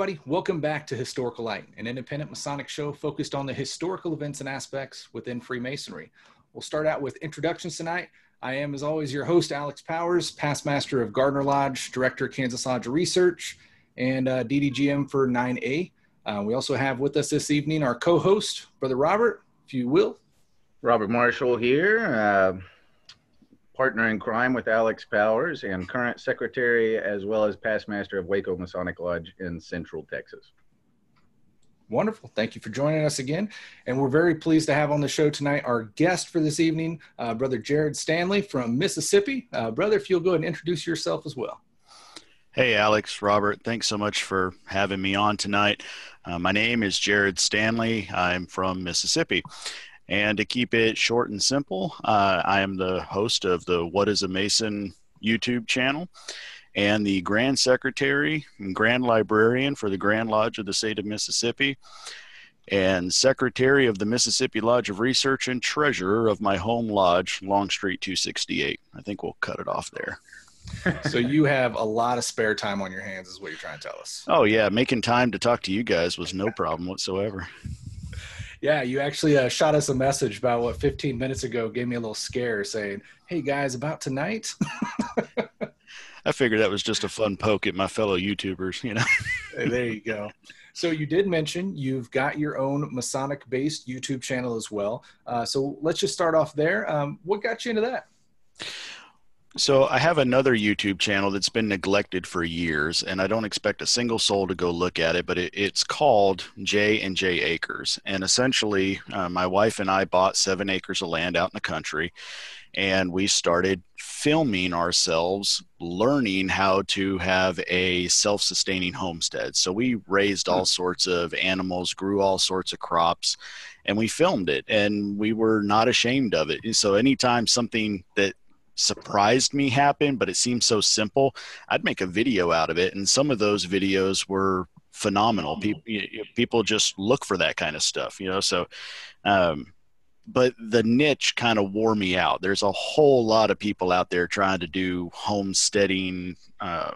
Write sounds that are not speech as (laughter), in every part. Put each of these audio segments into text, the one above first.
Everybody, welcome back to Historical Light, an independent Masonic show focused on the historical events and aspects within Freemasonry. We'll start out with introductions tonight. I am, as always, your host, Alex Powers, past master of Gardner Lodge, director of Kansas Lodge Research, and uh, DDGM for 9A. Uh, we also have with us this evening our co host, Brother Robert, if you will. Robert Marshall here, uh, partner in crime with Alex Powers, and current secretary as well as past master of Waco Masonic Lodge in Central Texas. Wonderful. Thank you for joining us again. And we're very pleased to have on the show tonight our guest for this evening, uh, Brother Jared Stanley from Mississippi. Uh, brother, if you'll go ahead and introduce yourself as well. Hey, Alex, Robert, thanks so much for having me on tonight. Uh, my name is Jared Stanley. I'm from Mississippi. And to keep it short and simple, uh, I am the host of the What is a Mason YouTube channel and the Grand Secretary and Grand Librarian for the Grand Lodge of the State of Mississippi and Secretary of the Mississippi Lodge of Research and Treasurer of my home lodge, Longstreet 268. I think we'll cut it off there. so you have a lot of spare time on your hands is what you're trying to tell us oh yeah making time to talk to you guys was no problem whatsoever yeah you actually uh, shot us a message about what 15 minutes ago gave me a little scare saying hey guys about tonight? (laughs) I figured that was just a fun poke at my fellow youtubers you know? There you go. So you did mention you've got your own masonic based youtube channel as well. Uh, so let's just start off there. Um, what got you into that so I have another YouTube channel that's been neglected for years, and I don't expect a single soul to go look at it. But it, it's called J and J Acres, and essentially, uh, my wife and I bought seven acres of land out in the country, and we started filming ourselves, learning how to have a self-sustaining homestead. So we raised all sorts of animals, grew all sorts of crops, and we filmed it, and we were not ashamed of it. And so anytime something that surprised me happen, but it seemed so simple. I'd make a video out of it, and some of those videos were phenomenal. People people just look for that kind of stuff, you know. So, um, but the niche kind of wore me out. There's a whole lot of people out there trying to do homesteading. Uh,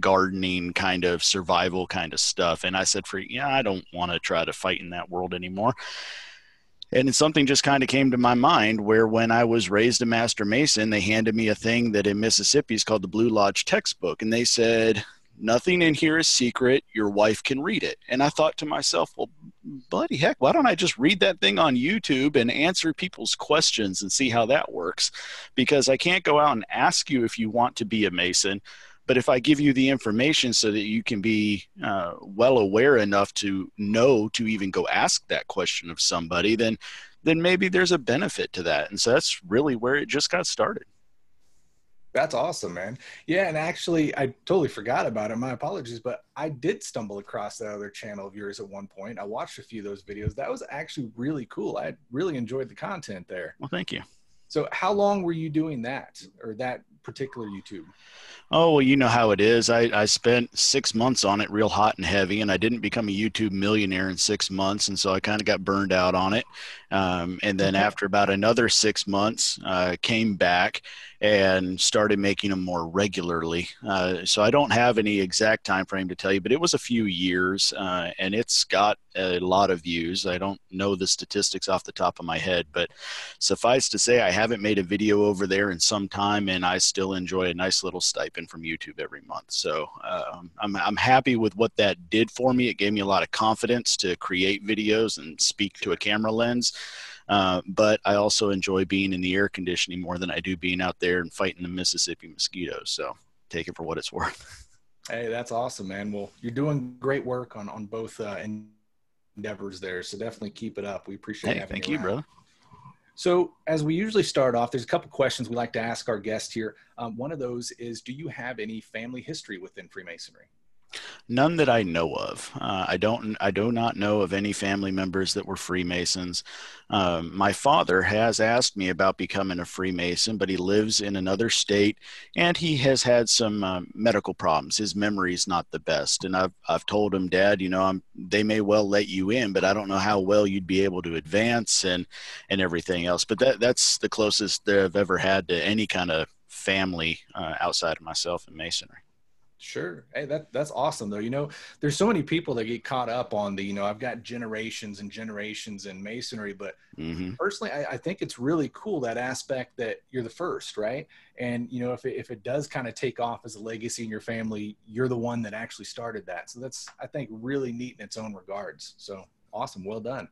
gardening kind of survival kind of stuff and i said for yeah i don't want to try to fight in that world anymore and something just kind of came to my mind where when I was raised a master mason, they handed me a thing that in Mississippi is called the Blue Lodge textbook. And they said, nothing in here is secret. Your wife can read it. And I thought to myself, well, bloody heck, why don't I just read that thing on YouTube and answer people's questions and see how that works? Because I can't go out and ask you if you want to be a Mason. But if I give you the information so that you can be uh, well aware enough to know to even go ask that question of somebody, then then maybe there's a benefit to that. And so that's really where it just got started. That's awesome, man. Yeah, and actually, I totally forgot about it. My apologies, but I did stumble across that other channel of yours at one point. I watched a few of those videos. That was actually really cool. I really enjoyed the content there. Well, thank you. So, how long were you doing that or that particular YouTube? Oh, well, you know how it is. I, I spent six months on it real hot and heavy, and I didn't become a YouTube millionaire in six months. And so I kind of got burned out on it. Um, and then after about another six months, uh, came back and started making them more regularly. Uh, so I don't have any exact time frame to tell you, but it was a few years, uh, and it's got a lot of views. I don't know the statistics off the top of my head, but suffice to say, I haven't made a video over there in some time, and I still enjoy a nice little stipend from YouTube every month. So um, I'm I'm happy with what that did for me. It gave me a lot of confidence to create videos and speak to a camera lens. Uh, but I also enjoy being in the air conditioning more than I do being out there and fighting the Mississippi mosquitoes. So take it for what it's (laughs) worth. Hey, that's awesome, man. Well, you're doing great work on on both uh, endeavors there. So definitely keep it up. We appreciate hey, having thank you, brother. So, as we usually start off, there's a couple questions we like to ask our guest here. Um, one of those is Do you have any family history within Freemasonry? None that I know of. Uh, I don't. I do not know of any family members that were Freemasons. Um, my father has asked me about becoming a Freemason, but he lives in another state, and he has had some uh, medical problems. His memory is not the best, and I've I've told him, Dad, you know, I'm, they may well let you in, but I don't know how well you'd be able to advance and and everything else. But that that's the closest that I've ever had to any kind of family uh, outside of myself in Masonry. Sure. Hey, that that's awesome though. You know, there's so many people that get caught up on the, you know, I've got generations and generations in masonry, but mm-hmm. personally, I, I, think it's really cool that aspect that you're the first, right? And you know, if it, if it does kind of take off as a legacy in your family, you're the one that actually started that. So that's I think really neat in its own regards. So awesome, well done.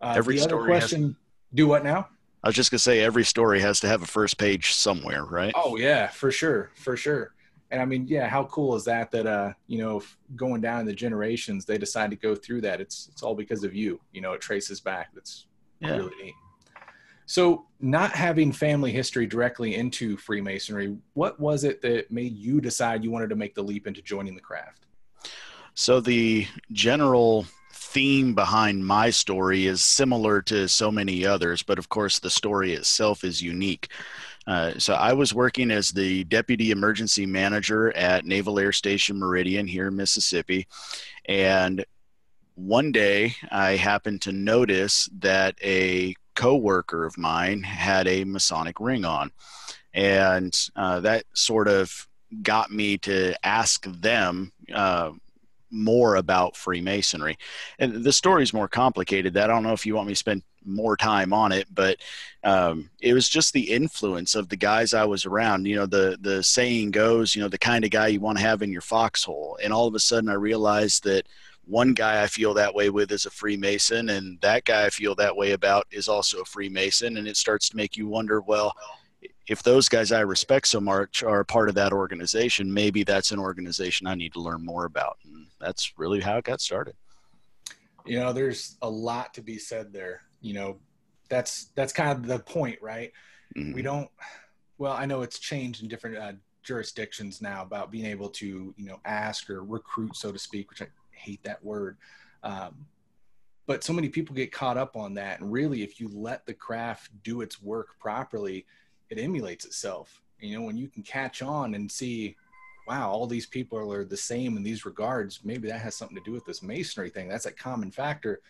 Uh, every the other question, has, do what now? I was just gonna say every story has to have a first page somewhere, right? Oh yeah, for sure, for sure and I mean, yeah, how cool is that? That uh, you know, going down the generations, they decide to go through that. It's it's all because of you. You know, it traces back. That's yeah. really neat. So, not having family history directly into Freemasonry, what was it that made you decide you wanted to make the leap into joining the craft? So, the general theme behind my story is similar to so many others, but of course, the story itself is unique. Uh, so I was working as the deputy emergency manager at Naval Air Station Meridian here in Mississippi. And one day I happened to notice that a coworker of mine had a Masonic ring on. And uh, that sort of got me to ask them uh, more about Freemasonry. And the story is more complicated. That I don't know if you want me to spend more time on it, but um, it was just the influence of the guys I was around. You know, the the saying goes, you know, the kind of guy you want to have in your foxhole. And all of a sudden, I realized that one guy I feel that way with is a Freemason, and that guy I feel that way about is also a Freemason. And it starts to make you wonder, well, if those guys I respect so much are part of that organization, maybe that's an organization I need to learn more about. And that's really how it got started. You know, there's a lot to be said there you know that's that's kind of the point right? Mm-hmm. we don't well i know it's changed in different uh, jurisdictions now about being able to you know ask or recruit so to speak which i hate that word. Um, but so many people get caught up on that. And really if you let the craft do its work properly it emulates itself. You know when you can catch on and see wow all these people are the same in these regards maybe that has something to do with this masonry thing. That's a common factor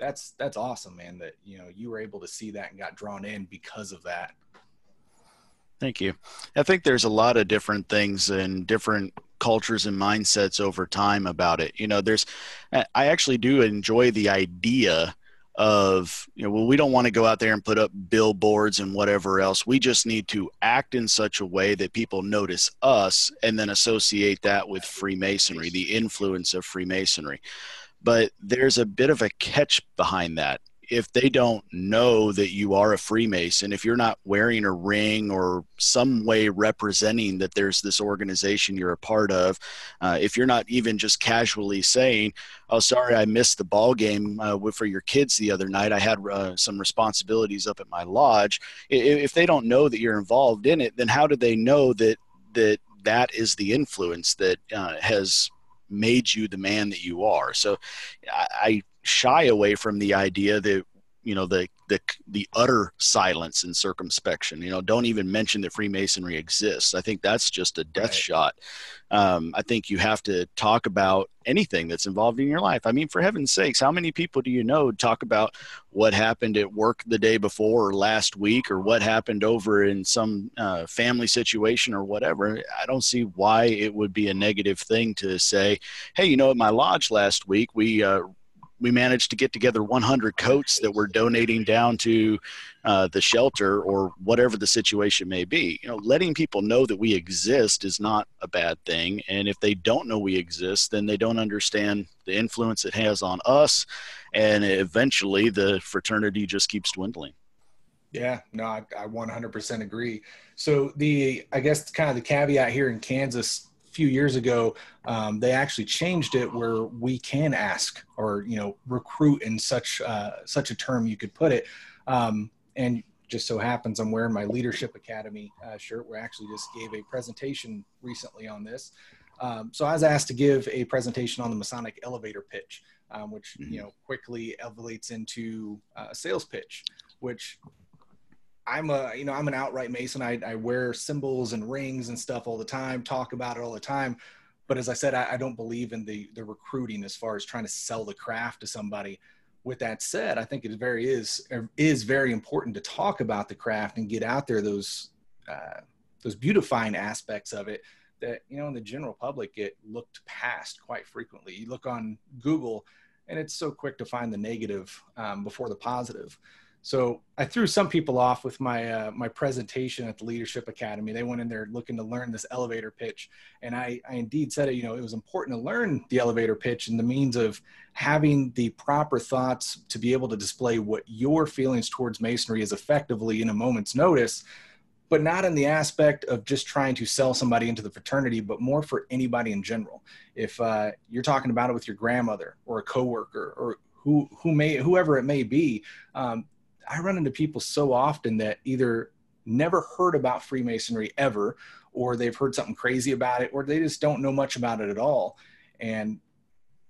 that's that's awesome, man. That you know you were able to see that and got drawn in because of that. Thank you. I think there's a lot of different things and different cultures and mindsets over time about it. You know, there's I actually do enjoy the idea of you know well we don't want to go out there and put up billboards and whatever else we just need to act in such a way that people notice us and then associate that with freemasonry the influence of freemasonry but there's a bit of a catch behind that. If they don't know that you are a Freemason, if you're not wearing a ring or some way representing that there's this organization you're a part of, uh, if you're not even just casually saying, "Oh, sorry, I missed the ball game uh, for your kids the other night. I had uh, some responsibilities up at my lodge." If they don't know that you're involved in it, then how do they know that that that is the influence that uh, has made you the man that you are. So I, shy away from the idea that you know the the the utter silence and circumspection you know don't even mention that freemasonry exists. I think that's just a death right. shot. Um, i think you have to talk about anything that's involved in your life. I mean for heaven's sakes how many people do you know talk about what happened at work the day before or last week or what happened over in some uh, family situation or whatever? I don't see why it would be a negative thing to say hey you know at my lodge last week we uh, we managed to get together 100 coats that we're donating down to uh, the shelter or whatever the situation may be. You know, letting people know that we exist is not a bad thing, and if they don't know we exist, then they don't understand the influence it has on us, and eventually the fraternity just keeps dwindling. Yeah, no, I, I 100% agree. So the, I guess, kind of the caveat here in Kansas few years ago, um, they actually changed it where we can ask or you know recruit in such uh, such a term you could put it. Um, and just so happens I'm wearing my Leadership Academy uh, shirt. We actually just gave a presentation recently on this. Um, so I was asked to give a presentation on the Masonic elevator pitch, um, which you mm-hmm. know quickly elevates into a sales pitch, which I'm a, you know, I'm an outright Mason. I, I wear symbols and rings and stuff all the time, talk about it all the time. But as I said, I, I don't believe in the the recruiting as far as trying to sell the craft to somebody. With that said, I think it very is is very important to talk about the craft and get out there those uh, those beautifying aspects of it that you know in the general public get looked past quite frequently. You look on Google, and it's so quick to find the negative um, before the positive. So I threw some people off with my uh, my presentation at the Leadership Academy. They went in there looking to learn this elevator pitch, and I, I indeed said it. You know, it was important to learn the elevator pitch and the means of having the proper thoughts to be able to display what your feelings towards masonry is effectively in a moment's notice, but not in the aspect of just trying to sell somebody into the fraternity, but more for anybody in general. If uh, you're talking about it with your grandmother or a coworker or who who may whoever it may be. Um, I run into people so often that either never heard about Freemasonry ever, or they've heard something crazy about it, or they just don't know much about it at all. And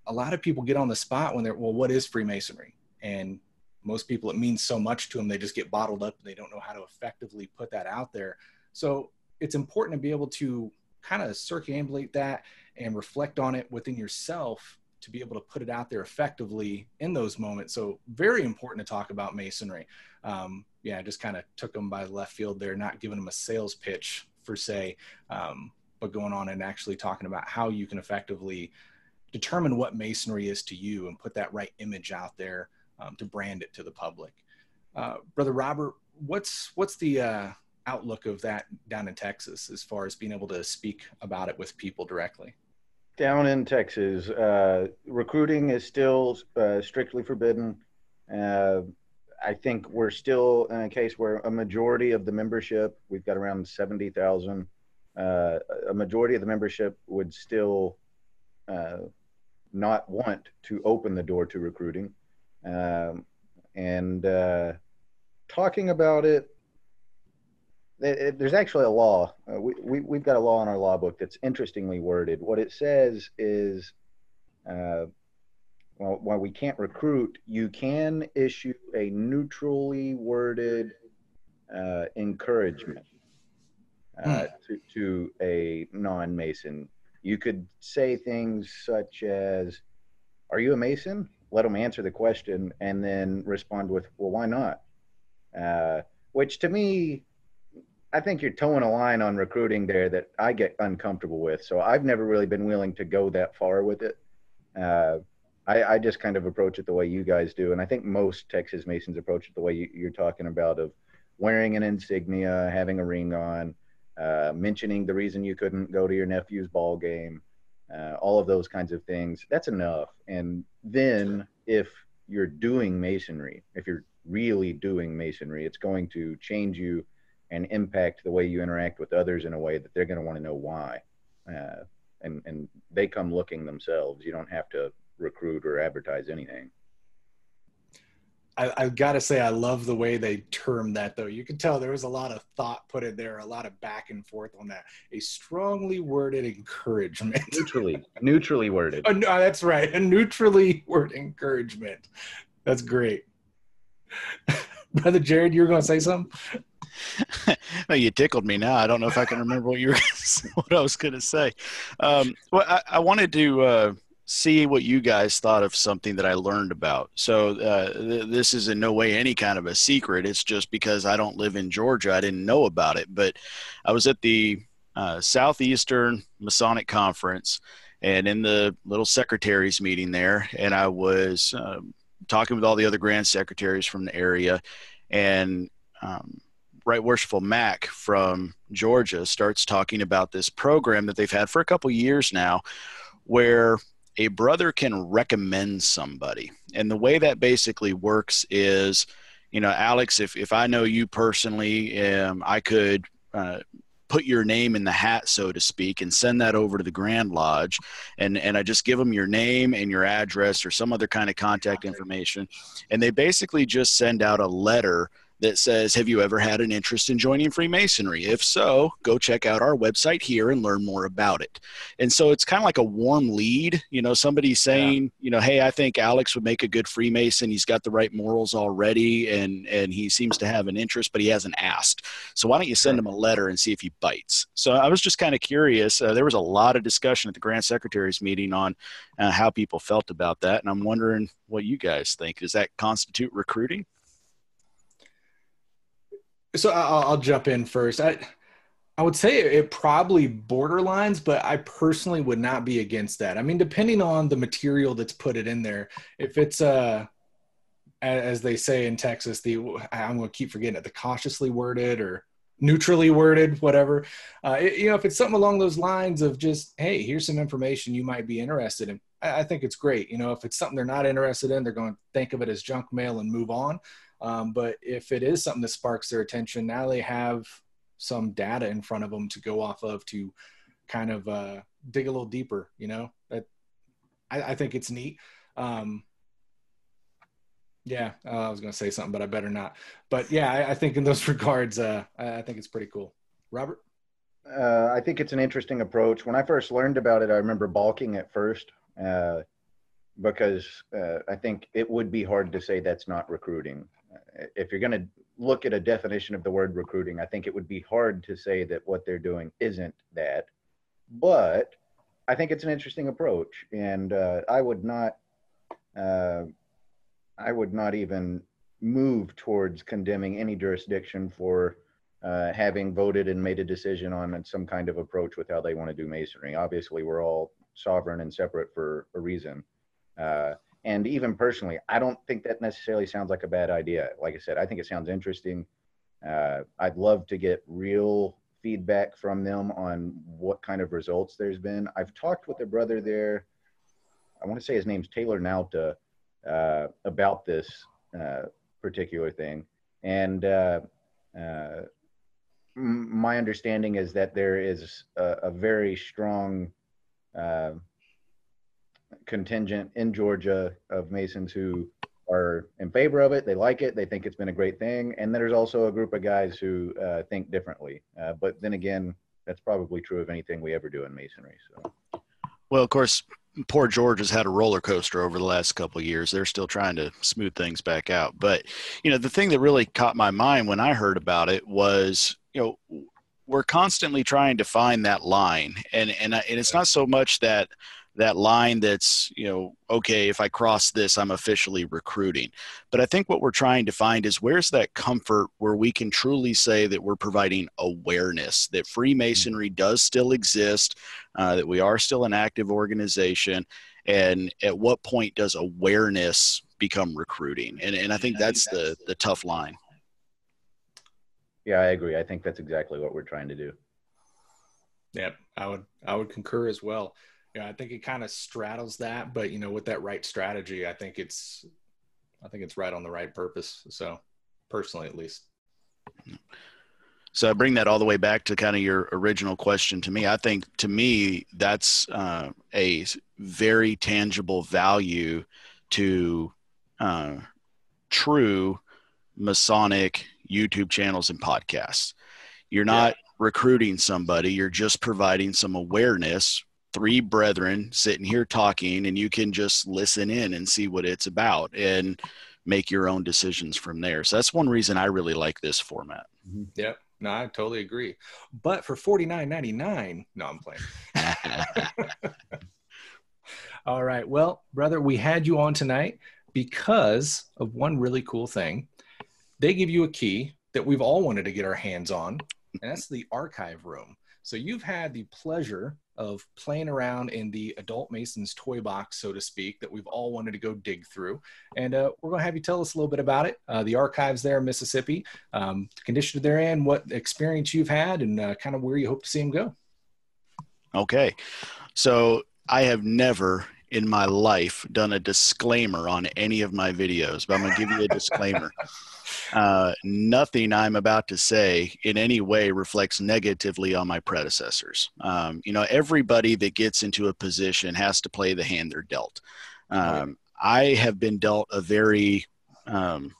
a lot of people get on the spot when they're, well, what is Freemasonry? And most people, it means so much to them, they just get bottled up and they don't know how to effectively put that out there. So it's important to be able to kind of circumambulate that and reflect on it within yourself to be able to put it out there effectively in those moments. So very important to talk about masonry. Um, yeah, just kind of took them by the left field there, not giving them a sales pitch per se, um, but going on and actually talking about how you can effectively determine what masonry is to you and put that right image out there um, to brand it to the public. Uh, Brother Robert, what's what's the uh, outlook of that down in Texas as far as being able to speak about it with people directly? Down in Texas, uh, recruiting is still uh, strictly forbidden. Uh, I think we're still in a case where a majority of the membership, we've got around 70,000, uh, a majority of the membership would still uh, not want to open the door to recruiting. Um, and uh, talking about it it, there's actually a law. Uh, we, we, we've got a law in our law book that's interestingly worded. What it says is, uh, well, while we can't recruit, you can issue a neutrally worded uh, encouragement uh, hmm. to, to a non Mason. You could say things such as, Are you a Mason? Let them answer the question and then respond with, Well, why not? Uh, which to me I think you're toeing a line on recruiting there that I get uncomfortable with. So I've never really been willing to go that far with it. Uh, I, I, just kind of approach it the way you guys do, and I think most Texas Masons approach it the way you, are talking about of wearing an insignia, having a ring on, uh, mentioning the reason you couldn't go to your nephew's ball game, uh, all of those kinds of things. That's enough. And then if you're doing masonry, if you're really doing masonry, it's going to change you and impact the way you interact with others in a way that they're going to want to know why. Uh, and, and they come looking themselves. You don't have to recruit or advertise anything. I, have got to say, I love the way they term that, though. You can tell there was a lot of thought put in there, a lot of back and forth on that. A strongly worded encouragement. (laughs) Neutrally, neutrally worded. Oh, no, that's right. A neutrally worded encouragement. That's great. (laughs) Brother Jared, you were going to say something? (laughs) you tickled me now. I don't know if I can remember what you were (laughs) what I was going to say. Um, well, I, I, wanted to uh, see what you guys thought of something that I learned about. So uh, th- this is in no way any kind of a secret. It's just because I don't live in Georgia, I didn't know about it. But I was at the uh, Southeastern Masonic Conference, and in the little secretaries meeting there, and I was. Um, talking with all the other grand secretaries from the area and um, Right Worshipful Mac from Georgia starts talking about this program that they've had for a couple years now, where a brother can recommend somebody. And the way that basically works is, you know, Alex, if, if I know you personally, um, I could uh, put your name in the hat, so to speak, and send that over to the Grand Lodge. And, and I just give them your name and your address or some other kind of contact information. And they basically just send out a letter that says, Have you ever had an interest in joining Freemasonry? If so, go check out our website here and learn more about it. And so it's kind of like a warm lead. You know, somebody saying, yeah. you know, hey, I think Alex would make a good Freemason. He's got the right morals already and, and he seems to have an interest, but he hasn't asked. So why don't you send him a letter and see if he bites? So I was just kind of curious. Uh, there was a lot of discussion at the Grand Secretary's meeting on uh, how people felt about that. And I'm wondering what you guys think. Does that constitute recruiting? So I'll, I'll, jump in first. I I would say it probably borderlines, but I personally would not be against that. I mean, depending on the material that's put it in there, if it's uh as they say in Texas, the I'm going to keep forgetting it, the cautiously worded or neutrally worded, whatever. Uh, it, you know, if it's something along those lines of just, hey, here's some information you might be interested in, I, I, think it's great. You know, if it's something they're not interested in, they're going to think of it as junk mail and move on. Um, but if it is something that sparks their attention, now they have some data in front of them to go off of to kind of uh, dig a little deeper. You know, that I, I think it's neat. Um, yeah, uh, I was going to say something, but I better not. But yeah, I, I think in those (laughs) regards, uh, I think it's pretty cool. Robert. Uh, I think it's an interesting approach. When I first learned about it, I remember balking at first uh, because uh, I think it would be hard to say that's not recruiting. If you're going to look at a definition of the word recruiting, I think it would be hard to say that what they're doing isn't that. But I think it's an interesting approach, and uh, I would not, uh, I would not even move towards condemning any jurisdiction for uh, having voted and made a decision on some kind of approach with how they want to do masonry. Obviously, we're all sovereign and separate for a reason. And even personally, I don't think that necessarily sounds like a bad idea. Like I said, I think it sounds interesting. Uh, I'd love to get real feedback from them on what kind of results there's been. I've talked with a brother there. I want to say his name's Taylor Nauta uh, about this uh, particular thing, and uh, uh, my understanding is that there is a, a very strong uh, contingent in Georgia of Masons who are in favor of it. They like it. They think it's been a great thing. And then there's also a group of guys who uh, think differently. Uh, but then again, that's probably true of anything we ever do in Masonry. So. Well, of course, poor Georgia has had a roller coaster over the last couple years. They're still trying to smooth things back out. But, you know, the thing that really caught my mind when I heard about it was, you know, we're constantly trying to find that line. And, and, and it's not so much that – that line that's you know okay if i cross this i'm officially recruiting. But i think what we're trying to find is where's that comfort where we can truly say that we're providing awareness that freemasonry mm-hmm. does still exist uh, that we are still an active organization and at what point does awareness become recruiting? And, and i think that's the the tough line. Yeah i agree. I think that's exactly what we're trying to do. Yep, I would I would concur as well yeah, I think it kind of straddles that, but you know, with that right strategy, I think it's, I think it's right on the right purpose. So, personally, at least. So I bring that all the way back to kind of your original question to me. I think to me that's uh, a very tangible value to uh, true Masonic YouTube channels and podcasts. You're not yeah. recruiting somebody; you're just providing some awareness three brethren sitting here talking and you can just listen in and see what it's about and make your own decisions from there. So that's one reason I really like this format. Mm-hmm. Yep. No, I totally agree. But for forty nine ninety nine, no, I'm playing. (laughs) All right. Well, brother, we had you on tonight because of one really cool thing. They give you a key that we've all wanted to get our hands on, and that's the archive room. So you've had the pleasure of playing around in the adult Mason's toy box, so to speak, that we've all wanted to go dig through. And uh, we're going to have you tell us a little bit about it, uh, the archives there in Mississippi, um, the condition they're in, what experience you've had, and uh, kind of where you hope to see them go. Okay. So I have never in my life done a disclaimer on any of my videos, but I'm going to give you a disclaimer. (laughs) Uh, nothing I'm about to say in any way reflects negatively on my predecessors. Um, you know, everybody that gets into a position has to play the hand they're dealt. Um, I have been dealt a very um,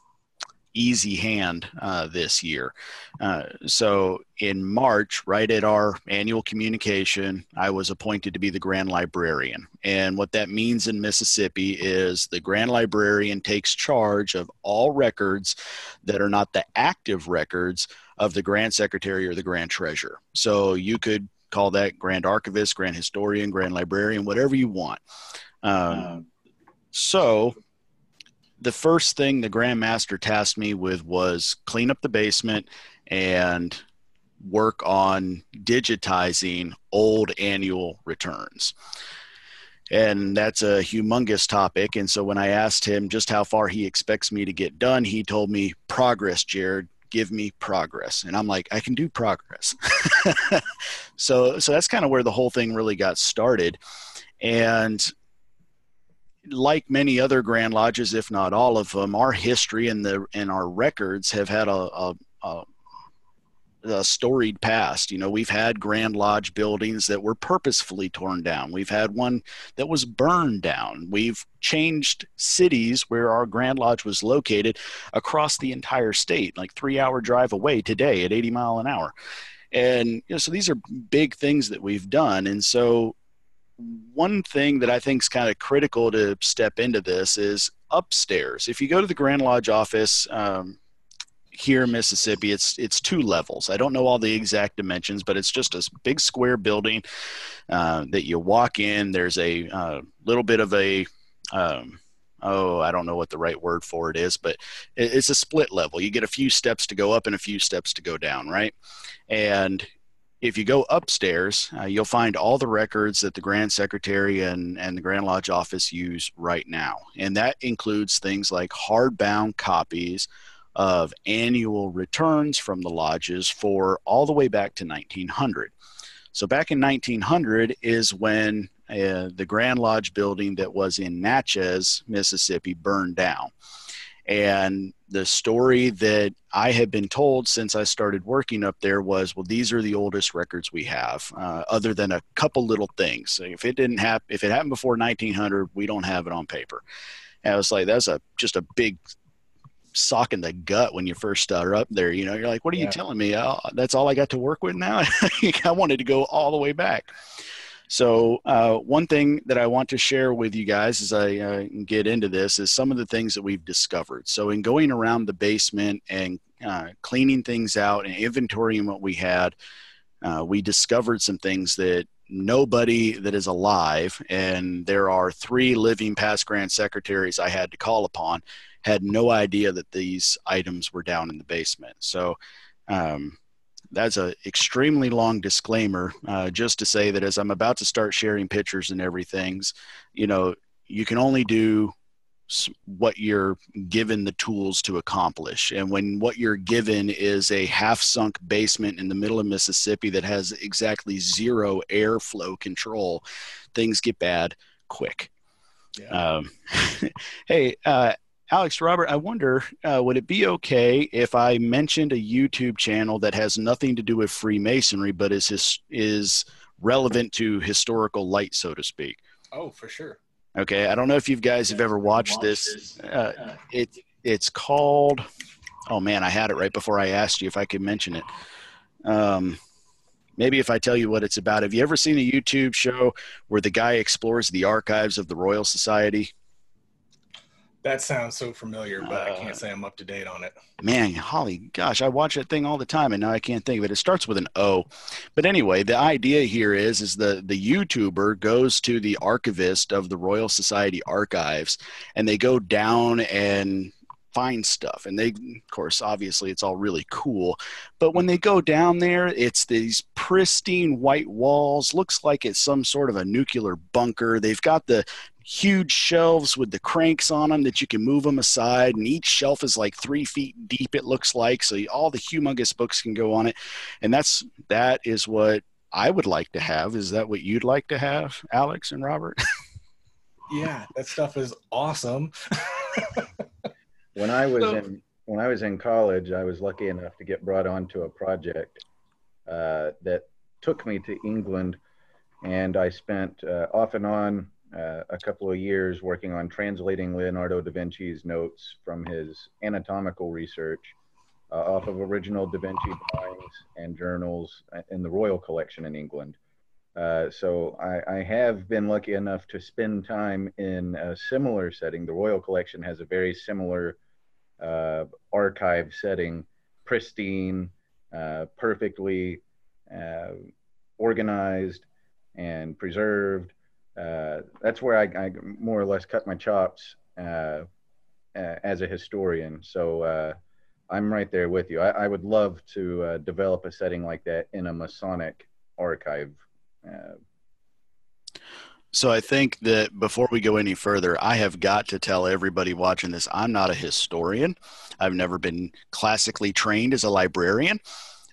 easy hand uh, this year. Uh, so in March, right at our annual communication, I was appointed to be the Grand Librarian. And what that means in Mississippi is the Grand Librarian takes charge of all records that are not the active records of the Grand Secretary or the Grand Treasurer. So you could call that Grand Archivist, Grand Historian, Grand Librarian, whatever you want. Um, so the first thing the grandmaster tasked me with was clean up the basement and work on digitizing old annual returns. And that's a humongous topic. And so when I asked him just how far he expects me to get done, he told me, Progress, Jared, give me progress. And I'm like, I can do progress. (laughs) so, so that's kind of where the whole thing really got started. And like many other Grand Lodges, if not all of them, our history and the and our records have had a, a, a a storied past. You know, we've had Grand Lodge buildings that were purposefully torn down. We've had one that was burned down. We've changed cities where our Grand Lodge was located across the entire state, like three hour drive away today at 80 mile an hour. And you know, so these are big things that we've done. And so one thing that I think is kind of critical to step into this is upstairs. If you go to the Grand Lodge office, um, here in Mississippi, it's it's two levels. I don't know all the exact dimensions, but it's just a big square building uh, that you walk in. There's a uh, little bit of a um, oh, I don't know what the right word for it is, but it's a split level. You get a few steps to go up and a few steps to go down, right? And if you go upstairs, uh, you'll find all the records that the Grand Secretary and, and the Grand Lodge office use right now. And that includes things like hardbound copies of annual returns from the lodges for all the way back to 1900. So back in 1900 is when uh, the Grand Lodge building that was in Natchez, Mississippi, burned down. And the story that I had been told since I started working up there was, well, these are the oldest records we have, uh, other than a couple little things. So if it didn't happen, if it happened before 1900, we don't have it on paper. And I was like, that's a just a big sock in the gut when you first start up there. You know, you're like, what are yeah. you telling me? Oh, that's all I got to work with now. (laughs) I wanted to go all the way back. So uh, one thing that I want to share with you guys as I uh, get into this is some of the things that we've discovered. So in going around the basement and uh, cleaning things out and inventorying what we had, uh, we discovered some things that nobody that is alive, and there are three living past grand secretaries I had to call upon had no idea that these items were down in the basement. So um, that's an extremely long disclaimer, uh, just to say that as I'm about to start sharing pictures and everything's, you know, you can only do what you're given the tools to accomplish. And when what you're given is a half sunk basement in the middle of Mississippi that has exactly zero airflow control, things get bad quick. Yeah. Um, (laughs) hey, uh, Alex Robert, I wonder, uh, would it be okay if I mentioned a YouTube channel that has nothing to do with Freemasonry, but is his, is relevant to historical light, so to speak? Oh, for sure. Okay, I don't know if you guys have ever watched this. Uh, it it's called. Oh man, I had it right before I asked you if I could mention it. Um, maybe if I tell you what it's about. Have you ever seen a YouTube show where the guy explores the archives of the Royal Society? That sounds so familiar, but uh, I can't uh, say I'm up to date on it. Man, Holly, gosh, I watch that thing all the time, and now I can't think of it. It starts with an O, but anyway, the idea here is is the the YouTuber goes to the archivist of the Royal Society archives, and they go down and find stuff. And they of course obviously it's all really cool. But when they go down there it's these pristine white walls. Looks like it's some sort of a nuclear bunker. They've got the huge shelves with the cranks on them that you can move them aside and each shelf is like three feet deep it looks like so all the humongous books can go on it. And that's that is what i would like to have. Is that what you'd like to have alex and robert? (laughs) Yeah that stuff is awesome. (laughs) When i was so, in when i was in college i was lucky enough to get brought onto a project uh, that took me to england and i spent uh, off and on uh, a couple of years working on translating Leonardo da Vinci's notes from his anatomical research uh, off of original Da Vinci drawings and journals in the Royal Collection in England. Uh, so I, I, have been lucky enough to spend time in a similar setting. The Royal Collection has a very similar uh, archive setting, pristine, uh, perfectly uh, organized and preserved uh, that's where I, I, more or less cut my chops uh, as a historian. So uh, I'm right there with you. I, I would love to uh, develop a setting like that in a Masonic archive. So I think that before we go any further, I have got to tell everybody watching this I'm not a historian. I've never been classically trained as a librarian.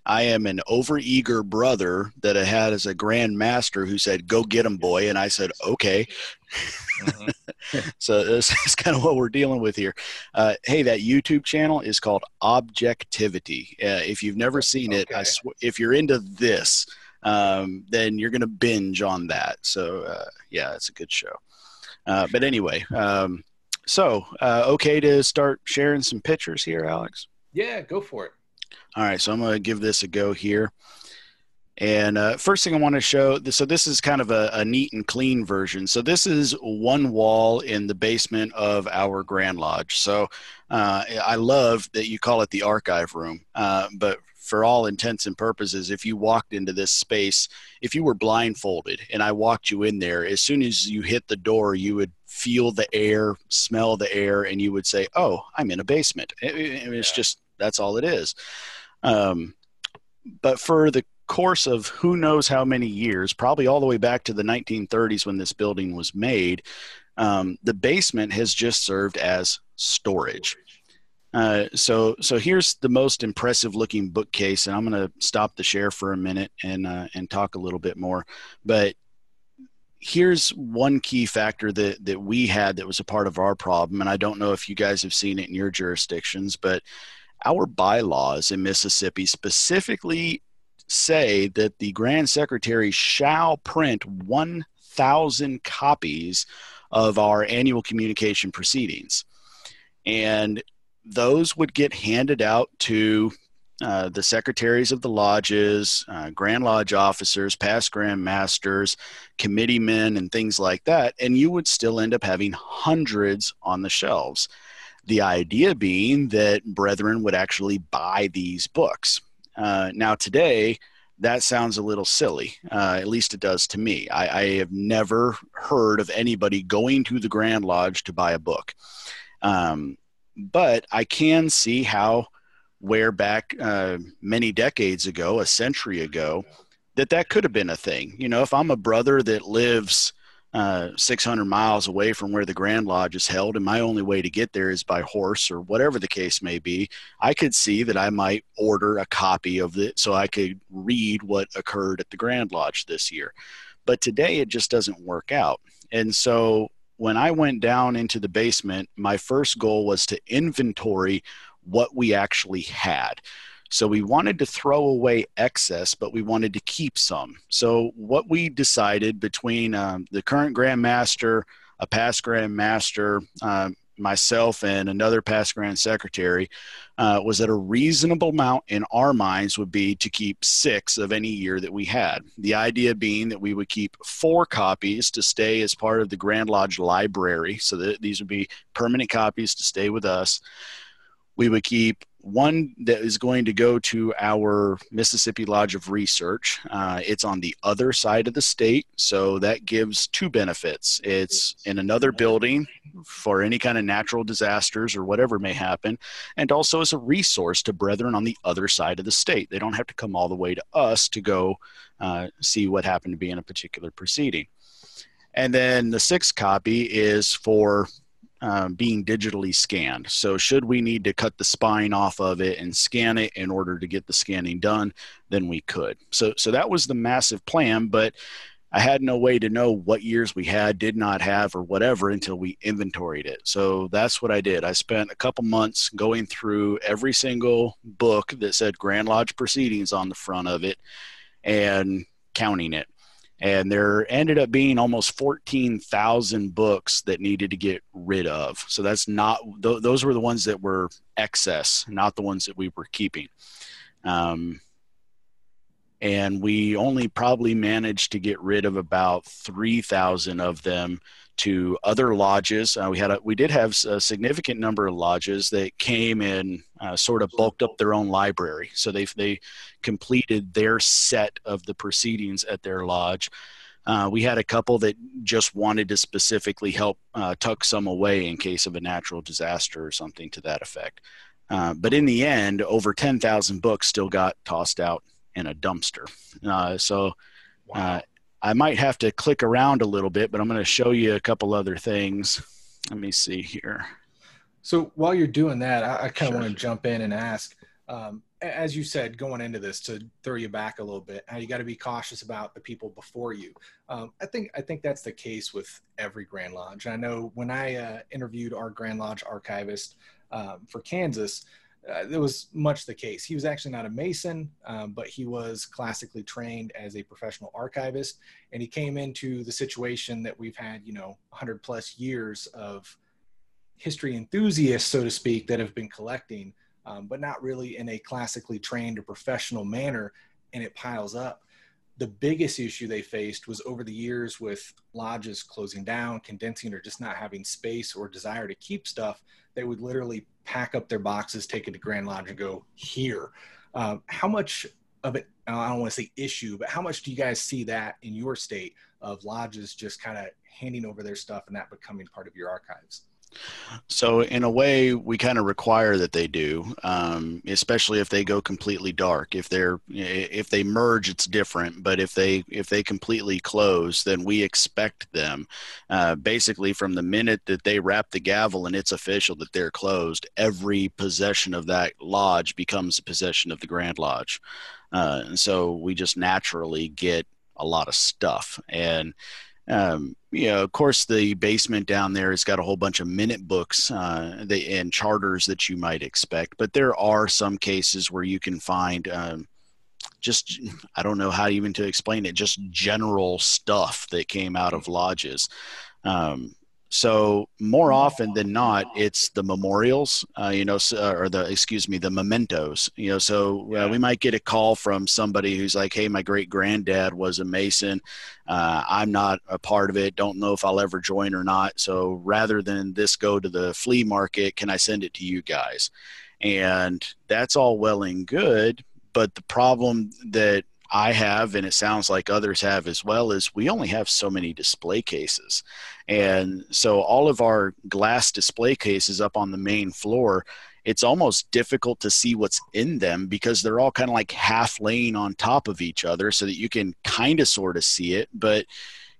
I am an overeager brother that I had as a grand master who said, "Go get him, boy," and I said, "Okay." Mm-hmm. (laughs) so this is kind of what we're dealing with here. Uh, hey, that YouTube channel is called Objectivity. Uh, if you've never seen it, okay. Sw- if you're into this, um, then you're going to binge on that. So uh, yeah, it's a good show. Uh, but anyway, um, so uh, okay to start sharing some pictures here, Alex. Yeah, go for it. All right, so I'm going to give this a go here. And uh, first thing I want to show, so this is kind of a, a, neat and clean version. So this is one wall in the basement of our Grand Lodge. So uh, I love that you call it the archive room, uh, but for all intents and purposes, if you walked into this space, if you were blindfolded and I walked you in there, as soon as you hit the door, you would feel the air, smell the air, and you would say, "Oh, I'm in a basement." It's yeah. just that's all it is. Um, but for the course of who knows how many years, probably all the way back to the 1930s when this building was made, um, the basement has just served as storage. Uh, so, so here's the most impressive looking bookcase, and I'm going to stop the share for a minute and uh, and talk a little bit more. But here's one key factor that that we had that was a part of our problem, and I don't know if you guys have seen it in your jurisdictions, but our bylaws in Mississippi specifically say that the Grand Secretary shall print 1,000 copies of our annual communication proceedings. And those would get handed out to uh, the secretaries of the lodges, uh, Grand Lodge officers, past Grand Masters, committeemen, and things like that. And you would still end up having hundreds on the shelves. The idea being that brethren would actually buy these books. Uh, now, today, that sounds a little silly. Uh, at least it does to me. I, I, have never heard of anybody going to the Grand Lodge to buy a book. Um, but I can see how, where back uh, many decades ago, a century ago, that that could have been a thing. You know, if I'm a brother that lives uh, 600 miles away from where the Grand Lodge is held, and my only way to get there is by horse or whatever the case may be, I could see that I might order a copy of it so I could read what occurred at the Grand Lodge this year. But today it just doesn't work out. And so when I went down into the basement, my first goal was to inventory what we actually had. So we wanted to throw away excess, but we wanted to keep some. So what we decided between um, the current Grand Master, a past Grand Master, um, myself, and another past Grand Secretary uh, was that a reasonable amount in our minds would be to keep six of any year that we had. The idea being that we would keep four copies to stay as part of the Grand Lodge library, so that these would be permanent copies to stay with us. We would keep one that is going to go to our Mississippi Lodge of Research. Uh, it's on the other side of the state, so that gives two benefits. It's in another building for any kind of natural disasters or whatever may happen, and also as a resource to brethren on the other side of the state. They don't have to come all the way to us to go uh, see what happened to be in a particular proceeding. And then the sixth copy is for um, being digitally scanned. So, should we need to cut the spine off of it and scan it in order to get the scanning done, then we could. So, so that was the massive plan, but I had no way to know what years we had, did not have, or whatever until we inventoried it. So that's what I did. I spent a couple months going through every single book that said Grand Lodge Proceedings on the front of it and counting it and there ended up being almost 14,000 books that needed to get rid of. So that's not th- those were the ones that were excess, not the ones that we were keeping. Um, and we only probably managed to get rid of about 3,000 of them to other lodges. Uh, we had a, we did have a significant number of lodges that came and uh, sort of bulked up their own library. So they they completed their set of the proceedings at their lodge. Uh, we had a couple that just wanted to specifically help uh, tuck some away in case of a natural disaster or something to that effect. Uh, but in the end, over 10,000 books still got tossed out in a dumpster. Uh, so uh, I might have to click around a little bit, but I'm going to show you a couple other things. Let me see here. So while you're doing that, I, I kind of sure. want to jump in and ask, um, as you said, going into this to throw you back a little bit, how you got to be cautious about the people before you. Um, I think I think that's the case with every Grand Lodge. I know when I uh, interviewed our Grand Lodge archivist um, for Kansas, uh, it was much the case. He was actually not a Mason, um, but he was classically trained as a professional archivist, and he came into the situation that we've had, you know, 100 plus years of history enthusiasts, so to speak, that have been collecting um, but not really in a classically trained or professional manner, and it piles up. The biggest issue they faced was over the years with lodges closing down, condensing, or just not having space or desire to keep stuff. They would literally pack up their boxes, take it to Grand Lodge, and go here. Um, how much of it? I don't want to say issue, but how much do you guys see that in your state of lodges just kind of handing over their stuff and that becoming part of your archives? So in a way, we kind of require that they do, um, especially if they go completely dark. If they're if they merge, it's different. But if they if they completely close, then we expect them, uh, basically from the minute that they wrap the gavel and it's official that they're closed, every possession of that lodge becomes a possession of the Grand Lodge, uh, and so we just naturally get a lot of stuff and um, you know, of course, the basement down there has got a whole bunch of minute books uh, and charters that you might expect, but there are some cases where you can find um, just I don't know how even to explain it, just general stuff that came out of lodges. Um, so more often than not, it's the memorials, uh, you know, uh, or the excuse me, the mementos. You know, so uh, we might get a call from somebody who's like, "Hey, my great granddad was a Mason. Uh, I'm not a part of it. Don't know if I'll ever join or not. So rather than this go to the flea market, can I send it to you guys?" And that's all well and good, but the problem that I have, and it sounds like others have as well, is we only have so many display cases. And so all of our glass display cases up on the main floor, it's almost difficult to see what's in them because they're all kind of like half laying on top of each other so that you can kind of sort of see it. But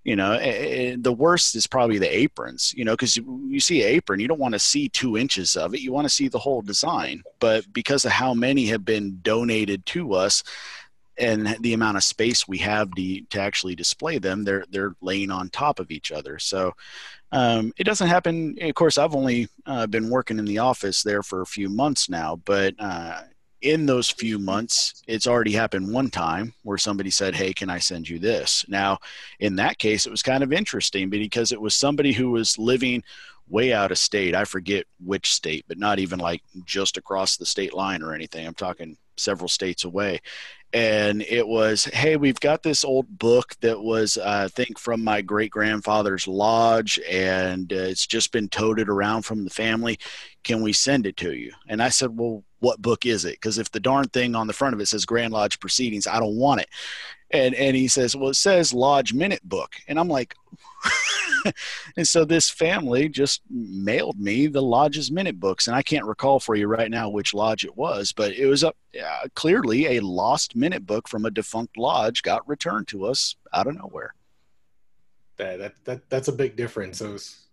you know eh, eh, the worst is probably the aprons you know because you see an apron you don't want to see two inches of it you want to see the whole design but because of how many have been donated to us and the amount of space we have to, to actually display them, they're they're laying on top of each other. So um, it doesn't happen. Of course, I've only uh, been working in the office there for a few months now, but uh, in those few months, it's already happened one time where somebody said, "Hey, can I send you this?" Now, in that case, it was kind of interesting because it was somebody who was living way out of state. I forget which state, but not even like just across the state line or anything. I'm talking several states away. And it was hey we've got this old book that was uh, i think from my great grandfather's lodge and uh, it's just been toted around from the family. Can we send it to you? And i said well what book is it? Because if the darn thing on the front of it says grand lodge proceedings i don't want it. And and he says well it says lodge minute book. And i'm like (laughs) (laughs) and so this family just mailed me the lodge's minute books, and I can't recall for you right now which lodge it was, but it was a uh, clearly a lost minute book from a defunct lodge got returned to us out of nowhere. That that, that that's a big difference. Those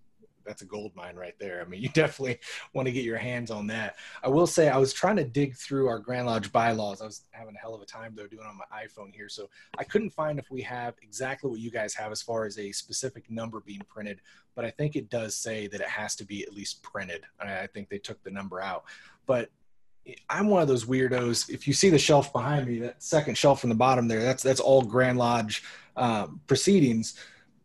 that's a gold mine right there. I mean, (laughs) you definitely want to get your hands on that. I will say I was trying to dig through our Grand Lodge bylaws. I was having a hell of a time though doing on my iPhone here, so I couldn't find if we have exactly what you guys have as far as a specific number being printed. But I think it does say that it has to be at least printed. I think they took the number out, but I'm one of those weirdos. If you see the shelf behind me, that second shelf from the bottom there, that's that's all Grand Lodge um, proceedings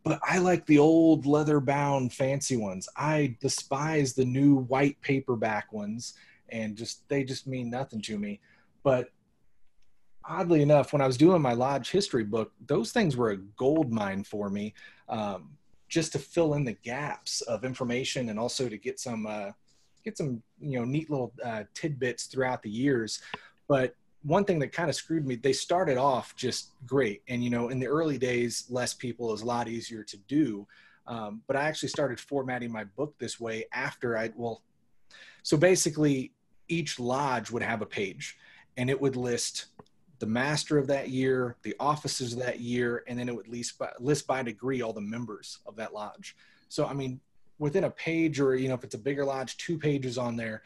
but I like the old leather bound fancy ones. I despise the new white paperback ones and just they just mean nothing to me. But oddly enough, when I was doing my lodge history book, those things were a gold mine for me, um, just to fill in the gaps of information and also to get some uh, get some you know neat little uh, tidbits throughout the years. But one thing that kind of screwed me they started off just great and you know in the early days less people is a lot easier to do um, but i actually started formatting my book this way after i well so basically each lodge would have a page and it would list the master of that year, the officers of that year, and then it would list by, list by degree all the members of that lodge. So, I mean, within a page, or you know, if it's a bigger lodge, two pages on there,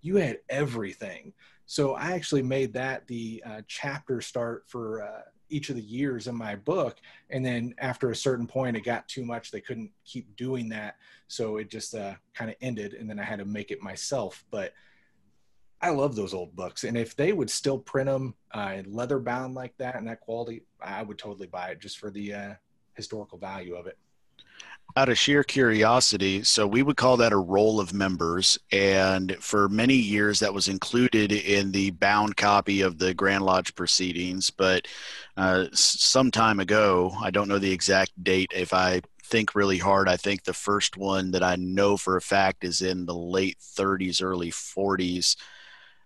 you had everything. So, I actually made that the uh, chapter start for uh, each of the years in my book, and then after a certain point, it got too much; they couldn't keep doing that, so it just uh, kind of ended, and then I had to make it myself. But I love those old books, and if they would still print them uh, leather bound like that and that quality, I would totally buy it just for the uh, historical value of it. Out of sheer curiosity, so we would call that a roll of members, and for many years that was included in the bound copy of the Grand Lodge proceedings. But uh, some time ago, I don't know the exact date. If I think really hard, I think the first one that I know for a fact is in the late 30s, early 40s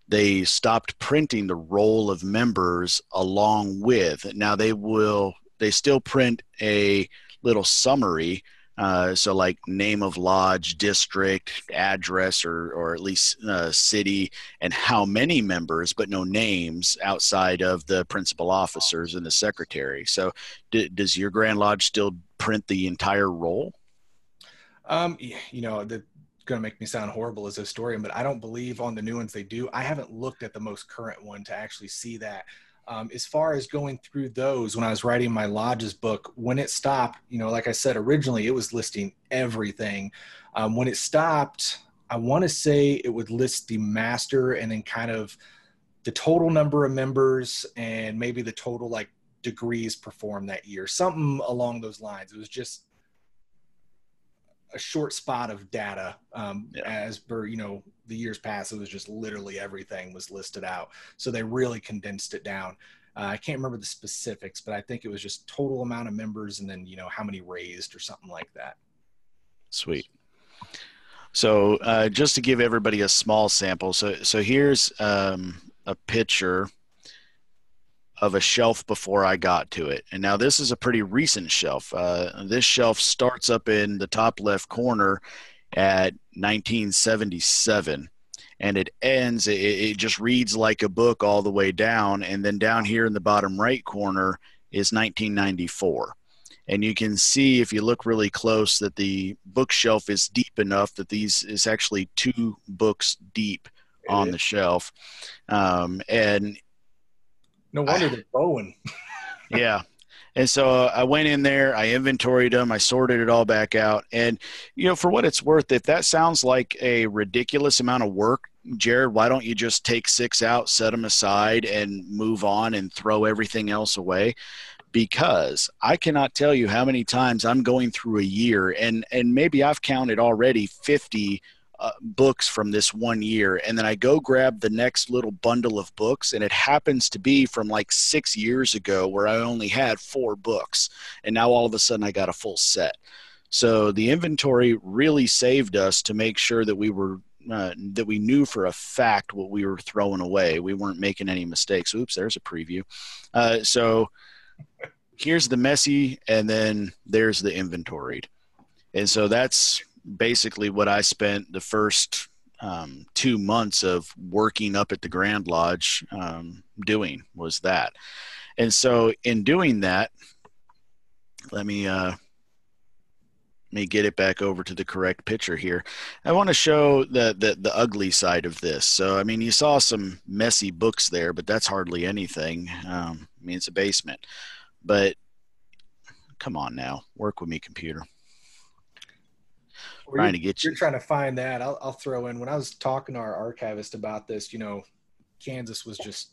they stopped printing the roll of members along with. Now they will, they still print a little summary. Uh, so like name of lodge, district, address, or or at least uh, city, and how many members, but no names outside of the principal officers and the secretary. So, d- does your Grand Lodge still print the entire roll? Um, you know, the going to make me sound horrible as a historian, but I don't believe on the new ones they do. I haven't looked at the most current one to actually see that. Um, as far as going through those, when I was writing my lodges book, when it stopped, you know, like I said originally, it was listing everything. Um, when it stopped, I want to say it would list the master and then kind of the total number of members and maybe the total like degrees performed that year, something along those lines. It was just a short spot of data um, yeah. as per you know the years past it was just literally everything was listed out. So they really condensed it down. Uh, i can't remember the specifics but i think it was just total amount of members and then you know how many raised or something like that. Sweet. So uh, just to give everybody a small sample so so here's um, a picture of a shelf before I got to it. And now this is a pretty recent shelf. Uh, this shelf starts up in the top left corner at 1977 and it ends, it, it just reads like a book all the way down. And then down here in the bottom right corner is 1994. And you can see if you look really close that the bookshelf is deep enough that these is actually two books deep on the shelf. Um, and no wonder they're Bowen. (laughs) yeah. And so uh, I went in there, I inventoried them, I sorted it all back out. And, you know, for what it's worth, if that sounds like a ridiculous amount of work, Jared, why don't you just take six out, set them aside, and move on and throw everything else away? Because I cannot tell you how many times I'm going through a year, and, and maybe I've counted already 50 uh, books from this one year and then i go grab the next little bundle of books and it happens to be from like six years ago where i only had four books and now all of a sudden i got a full set. So the inventory really saved us to make sure that we were uh, that we knew for a fact what we were throwing away. We weren't making any mistakes. Oops there's a preview. Uh, so here's the messy and then there's the inventoried. And so that's basically what I spent the first um, two months of working up at the Grand Lodge um, doing was that. And so in doing that, let me uh, let me get it back over to the correct picture here. I want to show the, the the ugly side of this. So I mean, you saw some messy books there, but that's hardly anything. Um, I mean, it's a basement, but come on now, work with me, computer trying to get you. You're trying to find that. I'll, I'll throw in when I was talking to our archivist about this. You know, Kansas was just